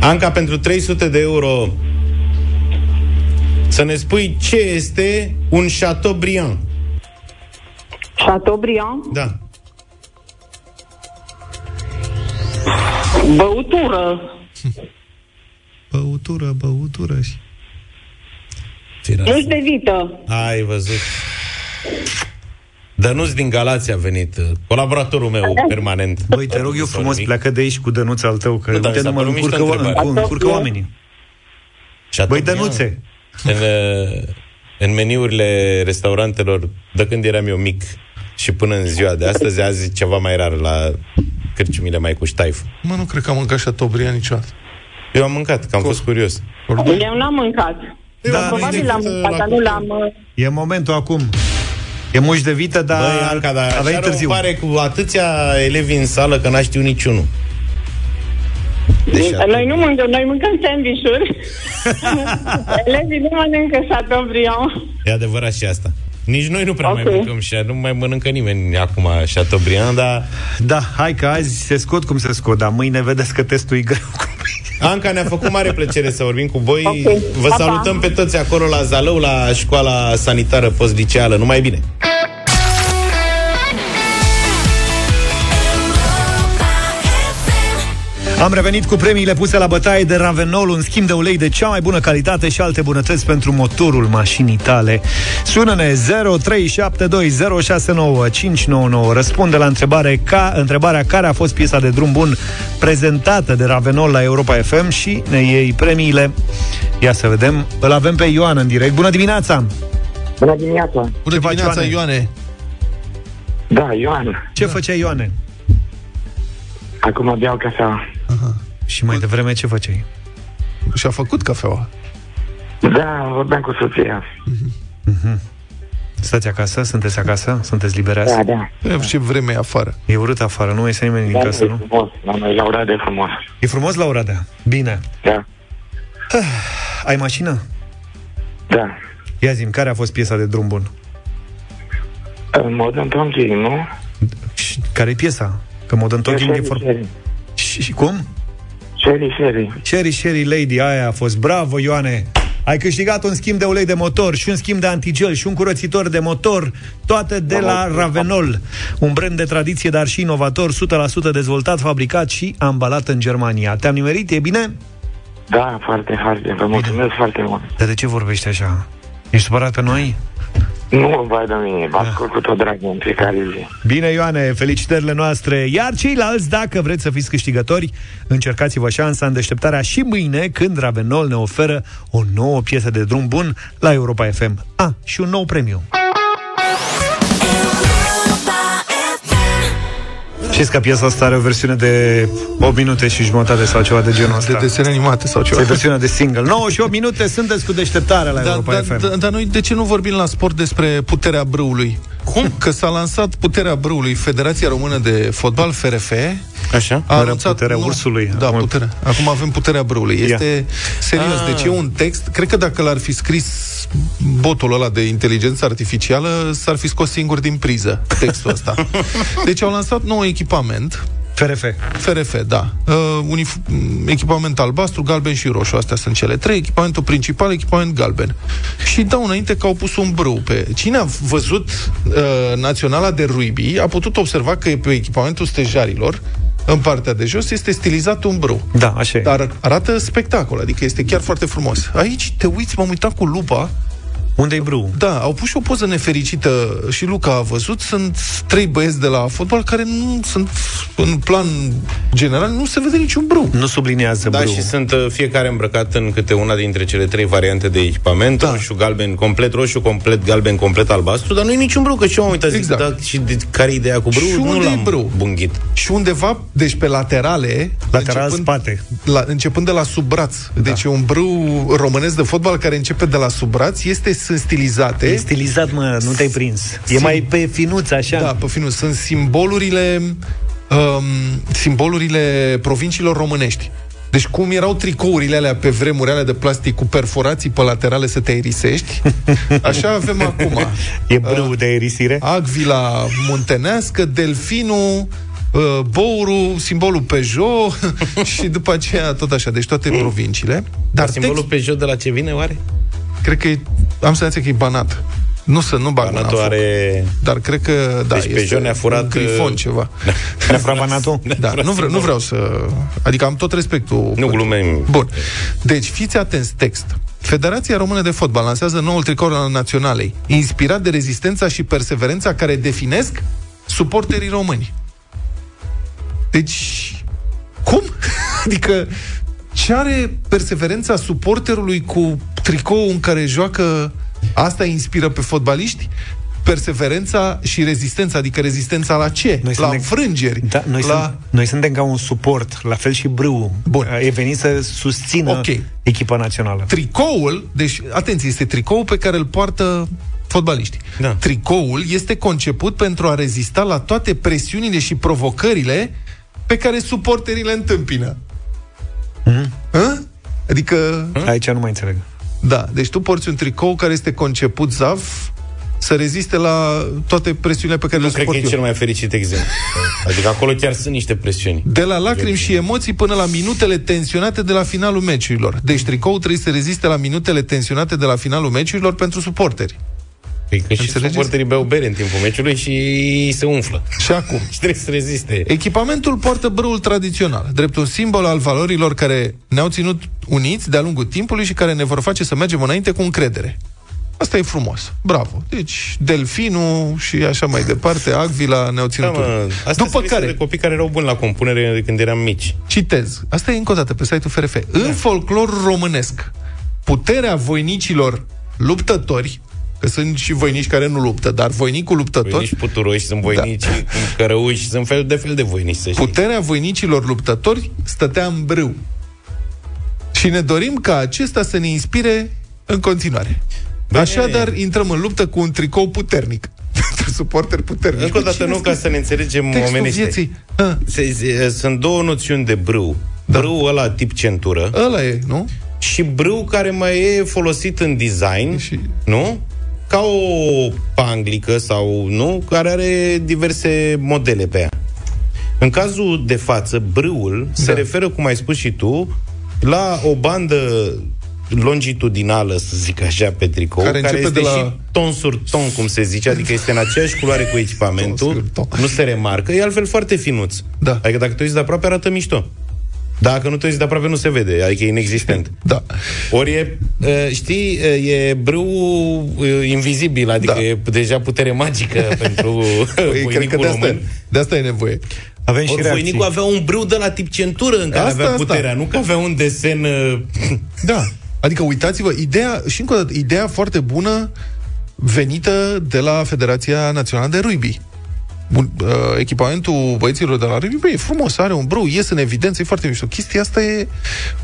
Anca, pentru 300 de euro să ne spui ce este un Chateaubriand. Chateaubriand, Da. băutură. Băutură, băutură și... Nu-și de vită. Ai văzut. Dănuț din Galația a venit, uh, colaboratorul meu permanent. Băi, te rog eu frumos, pleacă de aici cu dănuța al tău, că Nu, dar uite, mi s-a nu mă părut mișto încurcă, întrebarea. încurcă, încurcă oamenii. Băi, Chateaubriand. dănuțe, În, uh, în meniurile restaurantelor, de când eram eu mic și până în ziua de astăzi, azi ceva mai rar la cârciumile mai cu ștaif. Mă, nu cred că am mâncat Chateaubriand niciodată. Eu am mâncat, că am fost curios. Eu n-am mâncat. Da, Da, Probabil l-am mâncat, dar nu l-am... uh, e momentul acum. E muș de vită, dar Băi, Anca, dar a venit așa târziu. pare cu atâția elevi în sală că n-a știu niciunul. Deci, Noi nu mâncăm, noi mâncăm sandvișuri. Elevii nu mănâncă Chateaubriand. E adevărat și asta. Nici noi nu prea Ok. mai mâncăm și nu mai mănâncă nimeni acum Chateaubriand, dar Da, hai că azi se scot cum se scot, dar mâine vedeți că testul e greu. Anca, ne-a făcut mare plăcere să vorbim cu voi. Ok. Vă Pa, pa. salutăm pe toți acolo la Zalău, la școala sanitară postliceală. Numai bine! Am revenit cu premiile puse la bătaie de Ravenol, un schimb de ulei de cea mai bună calitate și alte bunătăți pentru motorul mașinii tale. Sună-ne 0372069599. Răspunde la întrebare ca, întrebarea care a fost piesa de drum bun prezentată de Ravenol la Europa FM și ne iei premiile. Ia să vedem. Îl avem pe Ioan în direct. Bună dimineața! Bună dimineața! Bună dimineața, Ioane! Da, Ioan. Ce făceai, Ioane? Acum beau cafea. Și mai devreme ce făceai? Și-a făcut cafeaua. Da, vorbeam cu soția. Stați acasă? Sunteți acasă? Sunteți libere azi? Da, da. E, ce vreme e afară. E urât afară, nu iese nimeni din Da, casă, e nu? frumos. La noi, la ora de frumos. E frumos la Oradea. Bine. Da. Ai mașină? Da. Ia zi care a fost piesa de drum bun? În mod întâlnit, nu? care e piesa? Că Modern Talking e Sherry, foarte... Sherry. Și, și cum? Sherry, Sherry. Sherry, Sherry Lady, aia a fost. Bravo, Ioane! Ai câștigat un schimb de ulei de motor și un schimb de antigel și un curățitor de motor, toate de la Ravenol. Un brand de tradiție, dar și inovator, 100% dezvoltat, fabricat și ambalat în Germania. Te-am nimerit? E bine? Da, foarte, foarte. Vă mulțumesc foarte mult. Dar de ce vorbești așa? Ești supărat pe noi? Nu, vai de mine, vă ascult cu tot dragul în fiecare zi. Bine, Ioane, felicitările noastre. Iar ceilalți, dacă vreți să fiți câștigători, încercați-vă șansa în deșteptarea și mâine, când Ravenol ne oferă o nouă piesă de drum bun la Europa FM. A, și un nou premiu. Știți că piesa asta are o versiune de 8 minute și jumătate sau ceva de genul ăsta. De desene animate sau ceva. E versiunea de single. 9 și 8 minute, sunteți cu deșteptarea la Da, Europa da, FM. da, dar noi de ce nu vorbim la sport despre puterea brâului? Cum? Că s-a lansat puterea brâului, Federația Română de Fotbal, FRF, Așa? a Era anunțat... puterea nu, ursului. Da, Acum- puterea. Acum avem puterea brâului. Ia. Este serios. Ah. Deci e un text, cred că dacă l-ar fi scris botul ăla de inteligență artificială, s-ar fi scos singur din priză textul ăsta. Deci au lansat nou echipament FRF. FRF, da. Uh, unif- m, echipament albastru, galben și roșu. Astea sunt cele trei. Echipamentul principal, echipament galben. Și dau înainte că au pus un brâu pe... Cine a văzut uh, Naționala de Rugby a putut observa că pe echipamentul stejarilor în partea de jos este stilizat un brâu. Da, așa e. Dar arată spectacol, adică este chiar foarte frumos. Aici te uiți, m-am uitat cu lupa Unde e brâu? da, au pus și o poză nefericită și Luca a văzut. Sunt trei băieți de la fotbal care nu sunt, în plan general, nu se vede niciun brâu. Nu subliniază Da, brâu. și sunt uh, fiecare îmbrăcat în câte una dintre cele trei variante de echipament, da. roșu, galben, complet roșu, complet galben, complet albastru, dar nu e niciun brâu, că și eu am uitat, Exact. zic, da, și de, care e ideea cu brâu? Și nu unde e l-am brâu? bunghit. Și undeva, deci pe laterale, Lateral spate. La, începând de la sub braț. Deci e un brâu românesc de fotbal care începe de la sub braț, este sunt stilizate. E stilizat, mă, nu te-ai prins. E Sim- mai pe finuț, așa. Da, pe finul. Sunt simbolurile um, simbolurile provinciilor românești. Deci cum erau tricourile alea pe vremuri alea de plastic cu perforații pe laterale să te aerisești, așa avem acum. E brâu de erisire. Agvila muntenească, delfinul, uh, Bouru, simbolul Peugeot și după aceea tot așa, deci toate provinciile. Dar Dar simbolul text, Peugeot de la ce vine, oare? Cred că e, am senzația că e banat. Nu să nu bag mâna în Banatul foc. are... Dar cred că, da, Deci este Peugeot ne-a furat, un grifon uh, ceva. Ne-a furat banatul? Da, nu vreau, nu vreau să... Adică am tot respectul. Nu glumim. Bun. Deci, fiți atenți, text. Federația Română de Fotbal lansează noul tricou al naționalei, inspirat de rezistența și perseverența care definesc suporterii români. Deci, cum? adică, ce are perseverența suporterului cu tricou în care joacă... Asta inspiră pe fotbaliști? Perseverența și rezistența, adică rezistența la ce? Noi la suntem- înfrângeri? Da, noi, la... sunt, noi suntem ca un suport, la fel și brâu. Bun. E venit să susțină Ok. echipa națională. Tricoul, deci, atenție, este tricoul pe care îl poartă fotbaliștii. Da. Tricoul este conceput pentru a rezista la toate presiunile și provocările pe care suporterii le întâmpină. Mhm. Hă? Adică, Aici nu mai înțeleg. da, deci tu porți un tricou care este conceput, Zav, să reziste la toate presiunile pe care Nu le cred că suport e eu. cel mai fericit exemplu. Adică acolo chiar sunt niște presiuni. De la lacrimi și emoții până la minutele tensionate de la finalul meciurilor. Deci tricoul trebuie să reziste la minutele tensionate de la finalul meciurilor pentru suporteri. Păi că și Înțelegeți? suporterii beau bere în timpul meciului și se umflă. Și acum. Și trebuie să reziste. Echipamentul poartă brâul tradițional, drept un simbol al valorilor care ne-au ținut uniți de-a lungul timpului și care ne vor face să mergem înainte cu încredere. Asta e frumos. Bravo. Deci, Delfinul și așa mai departe, Agvila ne-au Da, ținut mă, uniți. asta După se care, de copii care erau buni la compunere de când eram mici. citez, asta e încă o dată pe site-ul FRF. În folclorul românesc, puterea voinicilor luptători, că sunt și voinici care nu luptă, dar voinicul luptător, Voinici puturoși, sunt voinici da. cărăuși, sunt fel de fel de voinici, să știi. Puterea voinicilor luptători stătea în brâu. Și ne dorim ca acesta să ne inspire în continuare. Bine. Așadar, intrăm în luptă cu un tricou puternic. Pentru suporteri puternici. Încă o dată Cine nu, scrie? ca să ne înțelegem Textul omenește. vieții. Ah, Se, se, sunt două noțiuni de brâu. Da. Brâu ăla tip centură ăla e, nu? și brâu care mai e folosit în design, Și- nu? Ca o panglică sau, nu? Care are diverse modele pe ea. În cazul de față, brâul da. se referă, cum ai spus și tu, la o bandă longitudinală, să zic așa, pe tricou, Care care, începe este de la- și ton sur ton, cum se zice, adică este în aceeași culoare cu Ton echipamentul, sur ton. nu se remarcă, e altfel foarte finuț. Da. Adică dacă te uiți de aproape, arată mișto. Dacă nu te uiți de aproape, nu se vede, adică e inexistent. Da. Ori e, e, știi, e, e brâu e, invizibil, adică Da. e deja putere magică pentru Păi, cred că voinicul de asta, român. de asta e nevoie. Avem și Ori reacții. voinicul avea un brâu de la tip centură în care Asta, avea asta. puterea, nu că avea un desen... uh, Da. Adică uitați-vă, ideea, și încă o dată, ideea foarte bună venită de la Federația Națională de Rugby. Bun, uh, echipamentul băieților de la rugby, bă, e frumos, are un brâu, ies în evidență, e foarte mișto. Chestia asta e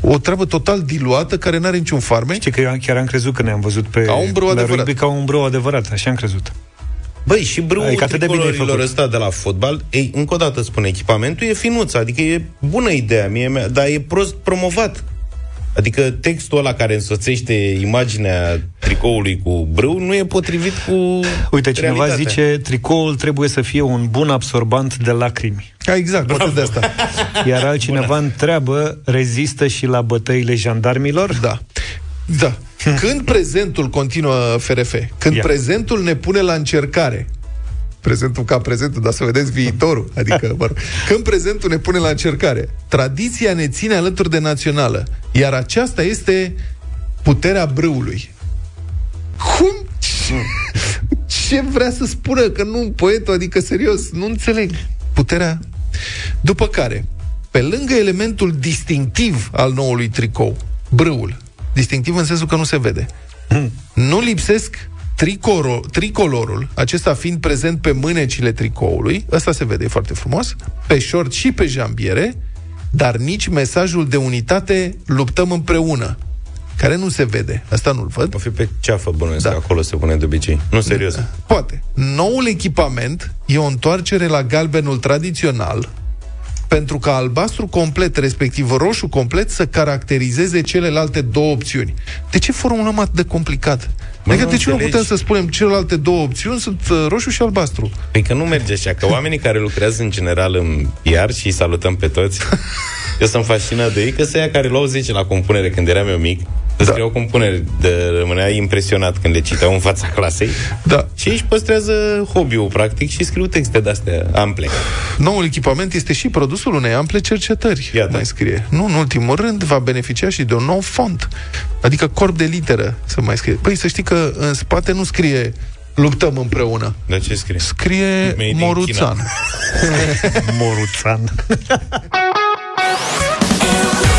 o treabă total diluată, care nu are niciun farmec. Știi că eu chiar am crezut că ne-am văzut pe Ca un brâu la adevărat. rugby ca un brâu adevărat, așa am crezut. Băi, și brâul Adică atât de bine e tricolorilor făcut. ăsta de la fotbal, ei, încă o dată spun, echipamentul e finuț, adică e bună ideea, mie, mea, dar e prost promovat. Adică textul ăla care însoțește imaginea tricoului cu brâu nu e potrivit cu Uite, cineva realitatea. zice tricoul trebuie să fie un bun absorbant de lacrimi. Ca exact, poate de asta. Iar altcineva întreabă, rezistă și la bătăile jandarmilor? Da. Da. Când prezentul continuă FRF, când Ia. prezentul ne pune la încercare, prezentul ca prezentul, dar să vedeți viitorul. Adică, mă rog, când prezentul ne pune la încercare, tradiția ne ține alături de națională, iar aceasta este puterea brâului. Cum? Ce, ce vrea să spună? Că nu, poetul, adică serios, nu înțeleg. Puterea. După care, pe lângă elementul distinctiv al noului tricou, brâul, distinctiv în sensul că nu se vede, nu lipsesc tricoro, tricolorul, acesta fiind prezent pe mânecile tricoului, ăsta se vede e foarte frumos, pe short și pe jambiere, dar nici mesajul de unitate luptăm împreună, care nu se vede. Asta nu-l văd. O fi pe ceafă bănuiesc, Da. da. acolo se pune de obicei. Nu, serios. Poate. Noul echipament e o întoarcere la galbenul tradițional, pentru ca albastru complet, respectiv roșu complet, să caracterizeze celelalte două opțiuni. De ce formulăm atât de complicat? Mă, adică nu de ce nu înțelegi. putem să spunem celelalte două opțiuni sunt uh, roșu și albastru? Păi că nu merge așa, că oamenii care lucrează în general în PR și îi salutăm pe toți, eu sunt fascinat de ei, că să ia care luau 10 la compunere când eram eu mic, da. scriau compuneri, de, rămânea impresionat când le citeau în fața clasei Da. și își păstrează hobby-ul, practic, și scriu texte de-astea ample. Noul echipament este și produsul unei ample cercetări, Iată. mai scrie. Nu, în ultimul rând, va beneficia și de un nou font, adică corp de literă, să mai scrie. Păi să știi că în spate nu scrie luptăm împreună. De ce scrie? Scrie Made in Moruțan. Moruțan.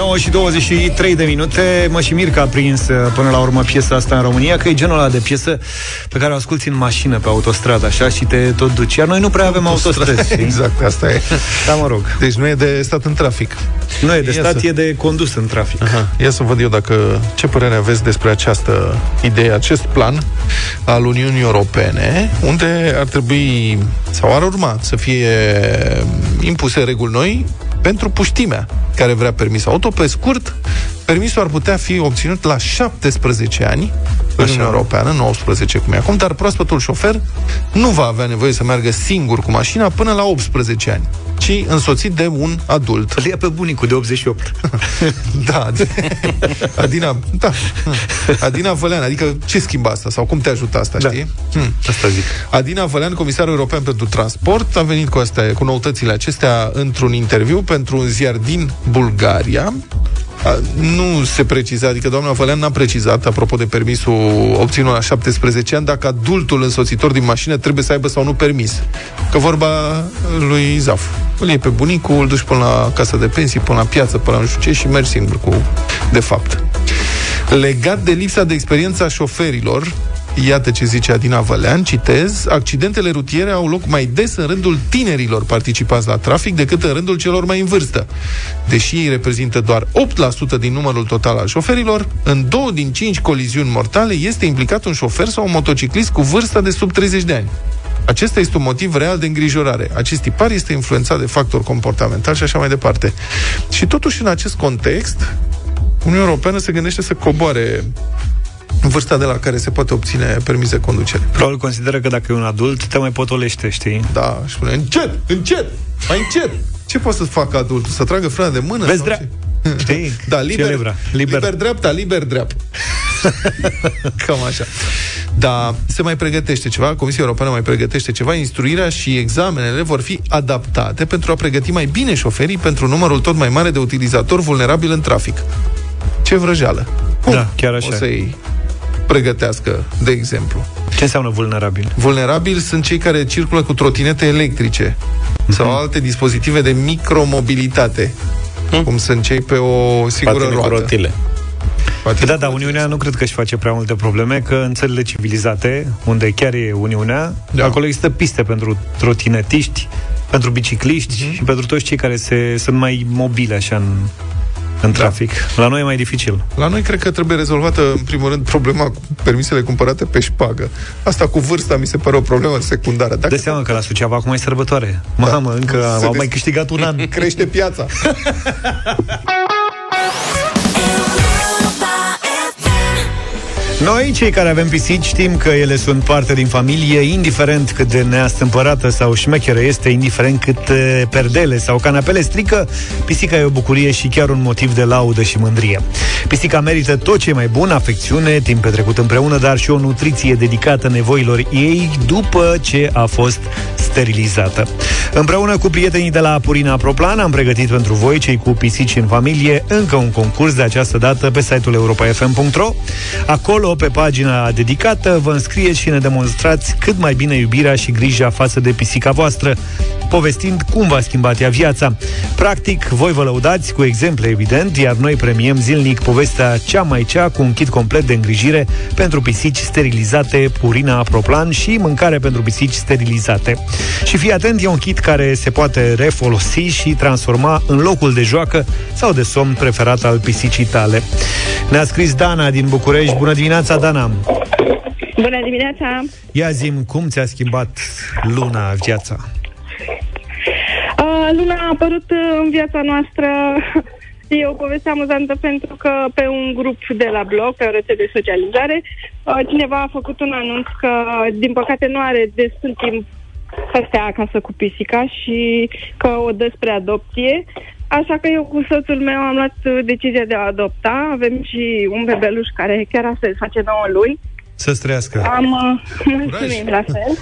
9 și 23 de minute Mă și mir că a prins uh, până la urmă piesa asta în România Că e genul ăla de piesă pe care o asculti în mașină Pe autostradă, așa, și te tot duci Iar noi nu prea avem autostrăzi știi? exact, asta e. Da, mă rog Deci nu e de stat în trafic. Nu e de Ia stat, să- e de condus în trafic Aha. Ia să văd eu dacă ce părere aveți despre această idee, acest plan al Uniunii Europene, unde ar trebui sau ar urma să fie impuse reguli noi pentru puștimea care vrea permis auto. Pe scurt, Permisul ar putea fi obținut la 17 ani în Uniunea Europeană, 19 cum e acum, dar proaspătul șofer nu va avea nevoie să meargă singur cu mașina până la 18 ani, ci însoțit de un adult. Îl ia pe bunicul de 88. da, de... Adina, da. Adina Vălean, adică ce schimbă asta? Sau cum te ajută asta, Da. știi? Hmm. Asta zic. Adina Vălean, comisarul european pentru transport, a venit cu astea, cu noutățile acestea într-un interviu pentru un ziar din Bulgaria. A, Nu se preciza, adică doamna Vălean n-a precizat, apropo de permisul obținut la 17 ani, dacă adultul însoțitor din mașină trebuie să aibă sau nu permis. Că vorba lui Zaf. Îl iei pe bunicul, îl duci până la casa de pensii, până la piață, până la nu știu ce și mergi singur cu, de fapt. Legat de lipsa de experiență a șoferilor, Iată ce zice Adina Vălean, citez, accidentele rutiere au loc mai des în rândul tinerilor participați la trafic decât în rândul celor mai în vârstă. Deși ei reprezintă doar 8% din numărul total al șoferilor, în două din cinci coliziuni mortale este implicat un șofer sau un motociclist cu vârsta de sub 30 de ani. Acesta este un motiv real de îngrijorare. Acest tipar este influențat de factori comportamentali și așa mai departe. Și totuși, în acest context, Uniunea Europeană se gândește să coboare vârsta de la care se poate obține permis de conducere. Probabil consideră că dacă e un adult, te mai potolește, știi? Da, și spune, încet, încet, mai încet. Ce poate să facă adultul? Să tragă frâna de mână? Vezi sau drea- ce? Știi? Da, liber, Celebra. liber. Liber. liber dreapta, liber dreapta. Cam așa. Da, se mai pregătește ceva, Comisia Europeană mai pregătește ceva, instruirea și examenele vor fi adaptate pentru a pregăti mai bine șoferii pentru numărul tot mai mare de utilizatori vulnerabili în trafic. Ce vrăjeală. Cum Da, chiar așa o e. să-i pregătească, de exemplu? Ce înseamnă vulnerabil? Vulnerabili sunt cei care circulă cu trotinete electrice sau alte dispozitive de micromobilitate, cum sunt cei pe o singură Patine cu roată. rotile. Patine Da, cu da, Uniunea nu cred că își face prea multe probleme, că în țările civilizate, unde chiar e Uniunea, da. acolo există piste pentru trotinetiști, pentru bicicliști Mhm. și pentru toți cei care se, sunt mai mobile așa în, în trafic. La noi e mai dificil. La noi cred că trebuie rezolvată, în primul rând, problema cu permisele cumpărate pe șpagă. Asta cu vârsta mi se pare o problemă secundară. Dacă Dă seama că la Suceava acum e sărbătoare. Mamă, încă Da. Se am des- mai câștigat un an. crește piața. Noi, cei care avem pisici, știm că ele sunt parte din familie, indiferent cât de neastâmpărată sau șmecheră este, indiferent cât eh, perdele sau canapele strică, pisica e o bucurie și chiar un motiv de laudă și mândrie. Pisica merită tot ce e mai bun, afecțiune, timp petrecut împreună, dar și o nutriție dedicată nevoilor ei după ce a fost sterilizată. Împreună cu prietenii de la Purina Proplan am pregătit pentru voi, cei cu pisici în familie, încă un concurs de această dată pe site-ul europa.fm.ro. Acolo, pe pagina dedicată, vă înscrieți și ne demonstrați cât mai bine iubirea și grija față de pisica voastră, povestind cum v-a schimbat ea viața. Practic, voi vă lăudați cu exemple, evident, iar noi premiem zilnic povestea cea mai cea cu un kit complet de îngrijire pentru pisici sterilizate, Purina Proplan și mâncare pentru pisici sterilizate. Și fii atent, e un kit care se poate refolosi și transforma în locul de joacă sau de somn preferat al pisicii tale. Ne-a scris Dana din București. Bună dimineața, Dana! Bună dimineața! Ia zim, cum ți-a schimbat luna viața? Uh, luna a apărut uh, în viața noastră. E o poveste amuzantă pentru că pe un grup de la blog, pe o rețea de socializare, uh, cineva a făcut un anunț că, din păcate, nu are destul timp să stea acasă cu pisica și că o dă spre adopție. Așa că eu cu soțul meu am luat uh, decizia de a adopta. Avem și un bebeluș care chiar astăzi face 9 luni. Să-ți trăiască. Am, uh, mulțumim, la fel.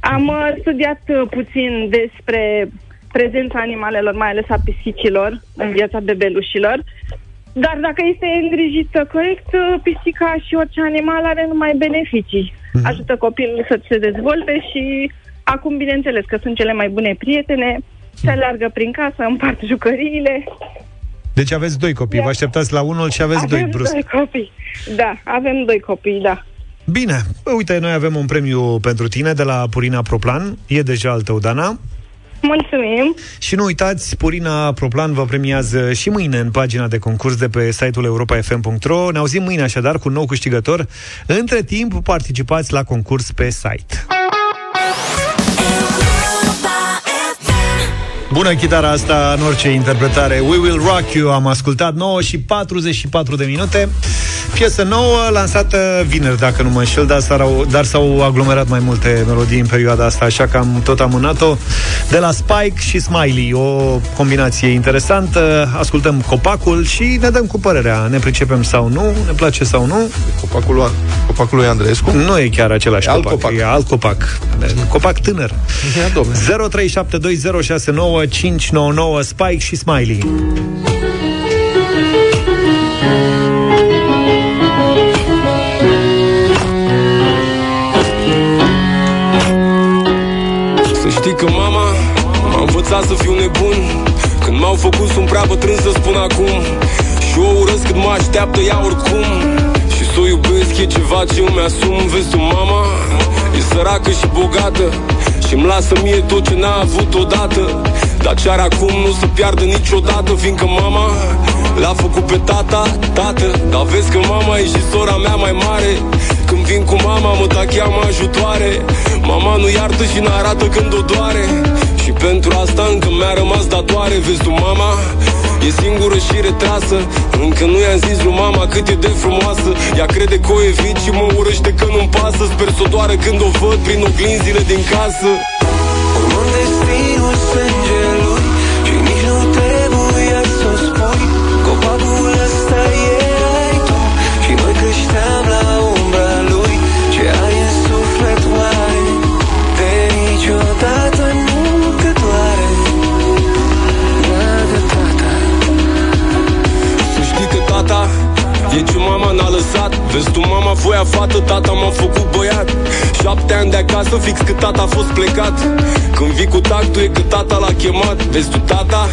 Am uh, studiat uh, puțin despre prezența animalelor, mai ales a pisicilor, în viața bebelușilor. Dar dacă este îngrijită corect, uh, pisica și orice animal are numai beneficii. Ajută copilul să se dezvolte și acum, bineînțeles, că sunt cele mai bune prietene, se alergă prin casă, împart jucăriile. Deci aveți doi copii, vă așteptați la unul și aveți doi avem brusc. doi copii. Da, avem doi copii, da. Bine, uite, noi avem un premiu pentru tine de la Purina Proplan. E deja al tău, Dana. Mulțumim! Și nu uitați, Purina Proplan vă premiază și mâine în pagina de concurs de pe site-ul europa.fm.ro. Ne auzim mâine așadar cu un nou câștigător. Între timp, participați la concurs pe site. Bună chitara asta în orice interpretare. We Will Rock You Am ascultat 9 și 44 de minute Piesă nouă, lansată vineri, dacă nu mă înșel, dar, s-au, dar s-au aglomerat mai multe melodii în perioada asta, așa că am tot amânat-o. De la Spike și Smiley, o combinație interesantă. Ascultăm copacul și ne dăm cu părerea. Ne pricepem sau nu, ne place sau nu. Copacul, copacul lui Andreescu? Nu e chiar același E alt copac, copac. e alt copac. Copac tânăr. Ia, domne. 0372069599 Spike și Smiley. Așteaptă ea oricum. Și să o iubesc e ceva ce îmi asum. Vezi tu mama e săracă și bogată. Și îmi lasă mie tot ce n-a avut odată. Dar ce are acum nu se piardă niciodată Fiindcă mama l-a făcut pe tata, tată. Dar vezi că mama e și sora mea mai mare. Când vin cu mama mă da cheamă ajutoare. Mama nu iartă și n-arată când o doare. Și pentru asta încă mi-a rămas datoare Vezi tu mama E singură și retrasă. Încă nu i-am zis lui mama cât e de frumoasă. Ea crede că o evit și mă urăște că nu-mi pasă. Sper să o doară când o văd prin oglinzile din casă Vezi tu mama voia fată, tata m-a făcut băiat. Șapte ani de acasă, fix cât tata a fost plecat. Când vii cu tactul e că tata l-a chemat. Vezi tu tata?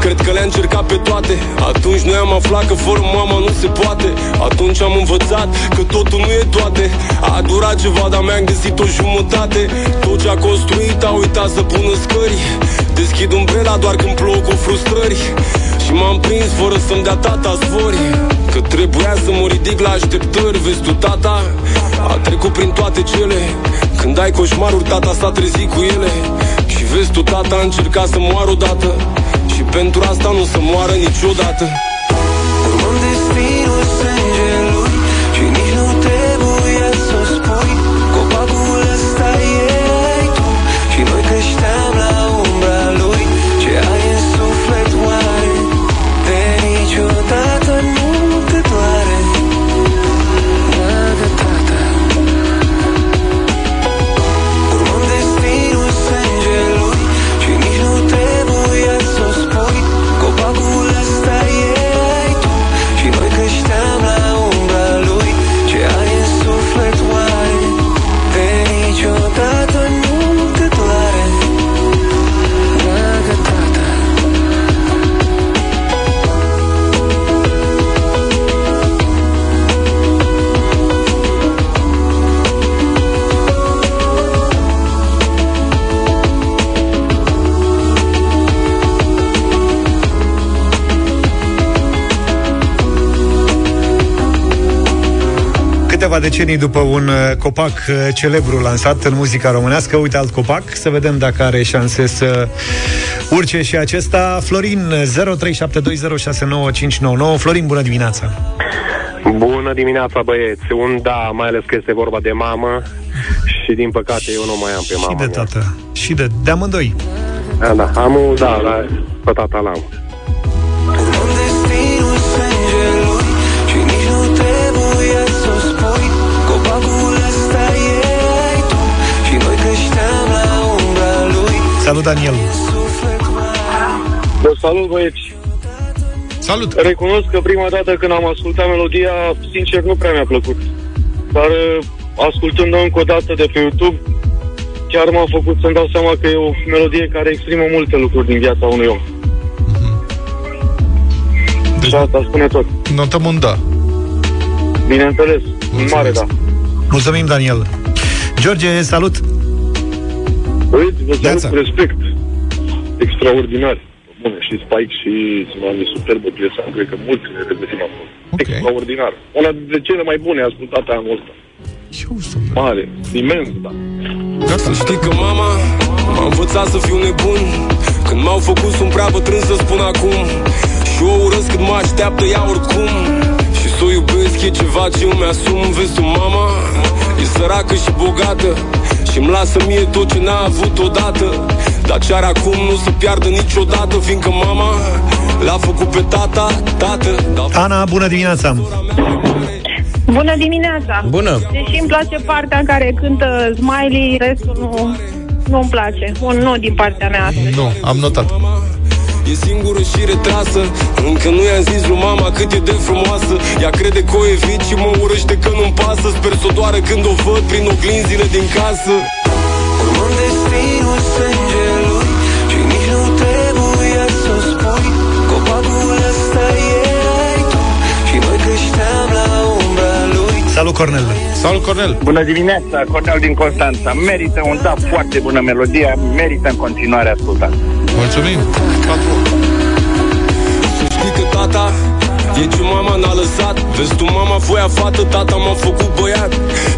Cred că le-a încercat pe toate. Atunci noi am aflat că fără mama nu se poate. Atunci am învățat că totul nu e toate. A durat ceva, dar mi-am găsit o jumătate. Tot ce a construit a uitat să pună scări. Deschid umbrela doar când plouă cu frustrări și m-am prins fără să-mi dea tata zvori Că trebuia să mă ridic la așteptări Vezi tu tata A trecut prin toate cele. Când ai coșmaruri tata s-a trezit cu ele. Și vezi tu tata a încercat să moară odată. Și pentru asta nu să moară niciodată decenii după un uh, copac uh, celebru lansat în muzica românească, uite alt copac, să vedem dacă are șanse să urce și acesta. Florin, 0372069599. Florin, bună dimineața! Bună dimineața, băieți. Un da, mai ales că este vorba de mamă și din păcate eu nu mai am pe mama Și de tată. Și de, de amândoi. Da, da, am un da, la, pe tata l-am. Salut, Daniel! Vă salut, băieți! Salut! Recunosc că prima dată când am ascultat melodia, sincer, nu prea mi-a plăcut. Dar uh, ascultând-o încă o dată de pe YouTube, chiar m-a făcut să-mi dau seama că e o melodie care exprimă multe lucruri din viața unui om. Deci, și asta spune tot. Notăm un da. Bineînțeles, un mare da. Mulțumim, Daniel! George, salut! Băieți, vă salut cu respect. Extraordinar. Bune, și Spike și Tsunami, superbă piesa, cred că mulți ne regăsim acolo. Okay. Extraordinar. Una dintre cele mai bune ascultate anul ăsta. Mare, imens, da. Să știi că mama m-a învățat să fiu nebun Când m-au făcut sunt prea bătrân să spun acum Și o urăsc cât mă așteaptă ea oricum Și să o iubesc e ceva ce îmi asum Vezi tu mama, e săracă și bogată și-mi lasă mie tot ce n-a avut odată Dar ce are acum nu se piardă niciodată Fiindcă mama l-a făcut pe tata, tată Ana, bună dimineața! Bună dimineața! Bună! Deși îmi place partea în care cântă Smiley, restul nu, nu-mi place. Un nu din partea mea astăzi. Nu, am notat. E singură și retrasă Încă nu i-am zis lui mama cât e de frumoasă Ea crede că o evit și mă urăște că nu-mi pasă Sper să o doară când o văd prin oglinzile din casă Urmând destinul sângelui Și nici nu trebuia să spui Copacul ăsta erai tu Și noi creșteam la umbra lui Salut, Cornel! Salut, Cornel! Bună dimineața, Cornel din Constanța. Merită un da foarte bună melodie, merită în continuare ascultat. Mulțumim! Să știi că tata E ce mama n-a lăsat Vezi tu mama voia fată, tata m-a făcut băiat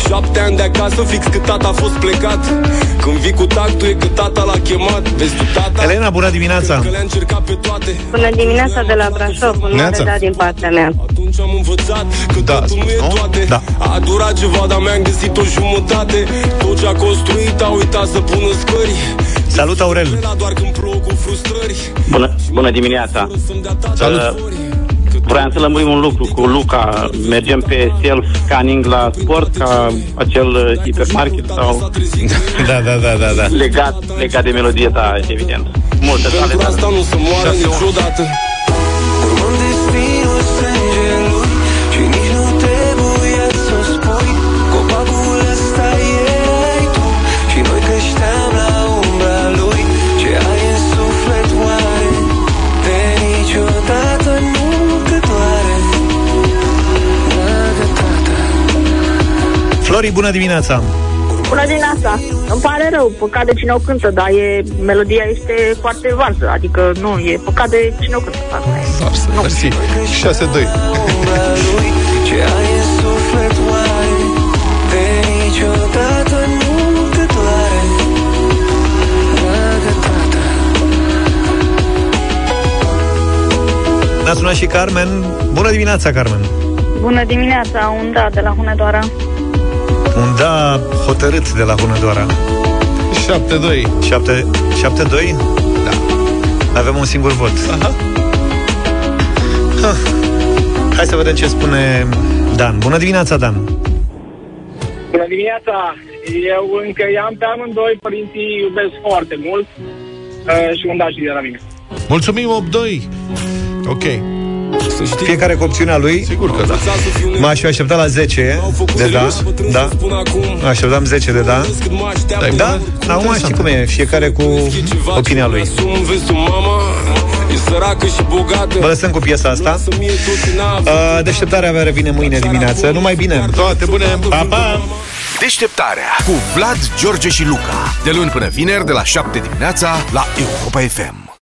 Șapte ani de acasă, fix cât tata a fost plecat Când vii cu tactul e că tata l-a chemat Vezi tu tata Elena, bună dimineața! Că le-a încercat pe toate Bună dimineața de la Brașov, un Neața. mare da din partea mea. Atunci am învățat că da, totul nu e toate Da. A durat ceva, dar mi-am găsit o jumătate Tot ce a construit a uitat să pună scări Salut, Aurel! La doar când plouă cu frustrări Bună, bună dimineața! Salut! Uh, vreau să lămurim un lucru cu Luca. Mergem pe self-scanning la sport ca acel uh, hipermarket sau Da, da, da, da, da. legat, legat de melodie, da, evident. Multă Pentru asta nu se moare niciodată Flori, bună dimineața! Bună dimineața! Îmi pare rău, păcat de cine o cântă, dar e, melodia este foarte varsă, adică nu, e păcat de cine o cântă. Asta e. Varsă, mersi. 6-2. umbra lui Ce ai în suflet oare De niciodată nu te doare Dragă tată Ne-a sunat și Carmen. Bună dimineața, Carmen! Bună dimineața, un da de la Hunedoara. Un da hotărât de la Hunedoara. 7-2. 7, 7-2? Da. Avem un singur vot. Aha. Ha. Hai să vedem ce spune Dan. Bună dimineața, Dan! Bună dimineața! Eu încă i-am pe amândoi, părinții iubesc foarte mult uh, și un daș și de la mine. Mulțumim, 8-2. Ok. Fiecare cu opțiunea lui. Sigur că da. M-aș fi așteptat la 10 de da. Da. Așteptam 10 de da. Da? Acum știi cum e. Fiecare cu opinia lui. Vezi tu mama E săracă și bogată Vă lăsăm cu piesa asta. Uh, Deșteptarea revine mâine dimineață. Numai bine! Toate bune! Pa, pa! Deșteptarea cu Vlad, George și Luca. De luni până vineri, de la 7 dimineața, la Europa FM.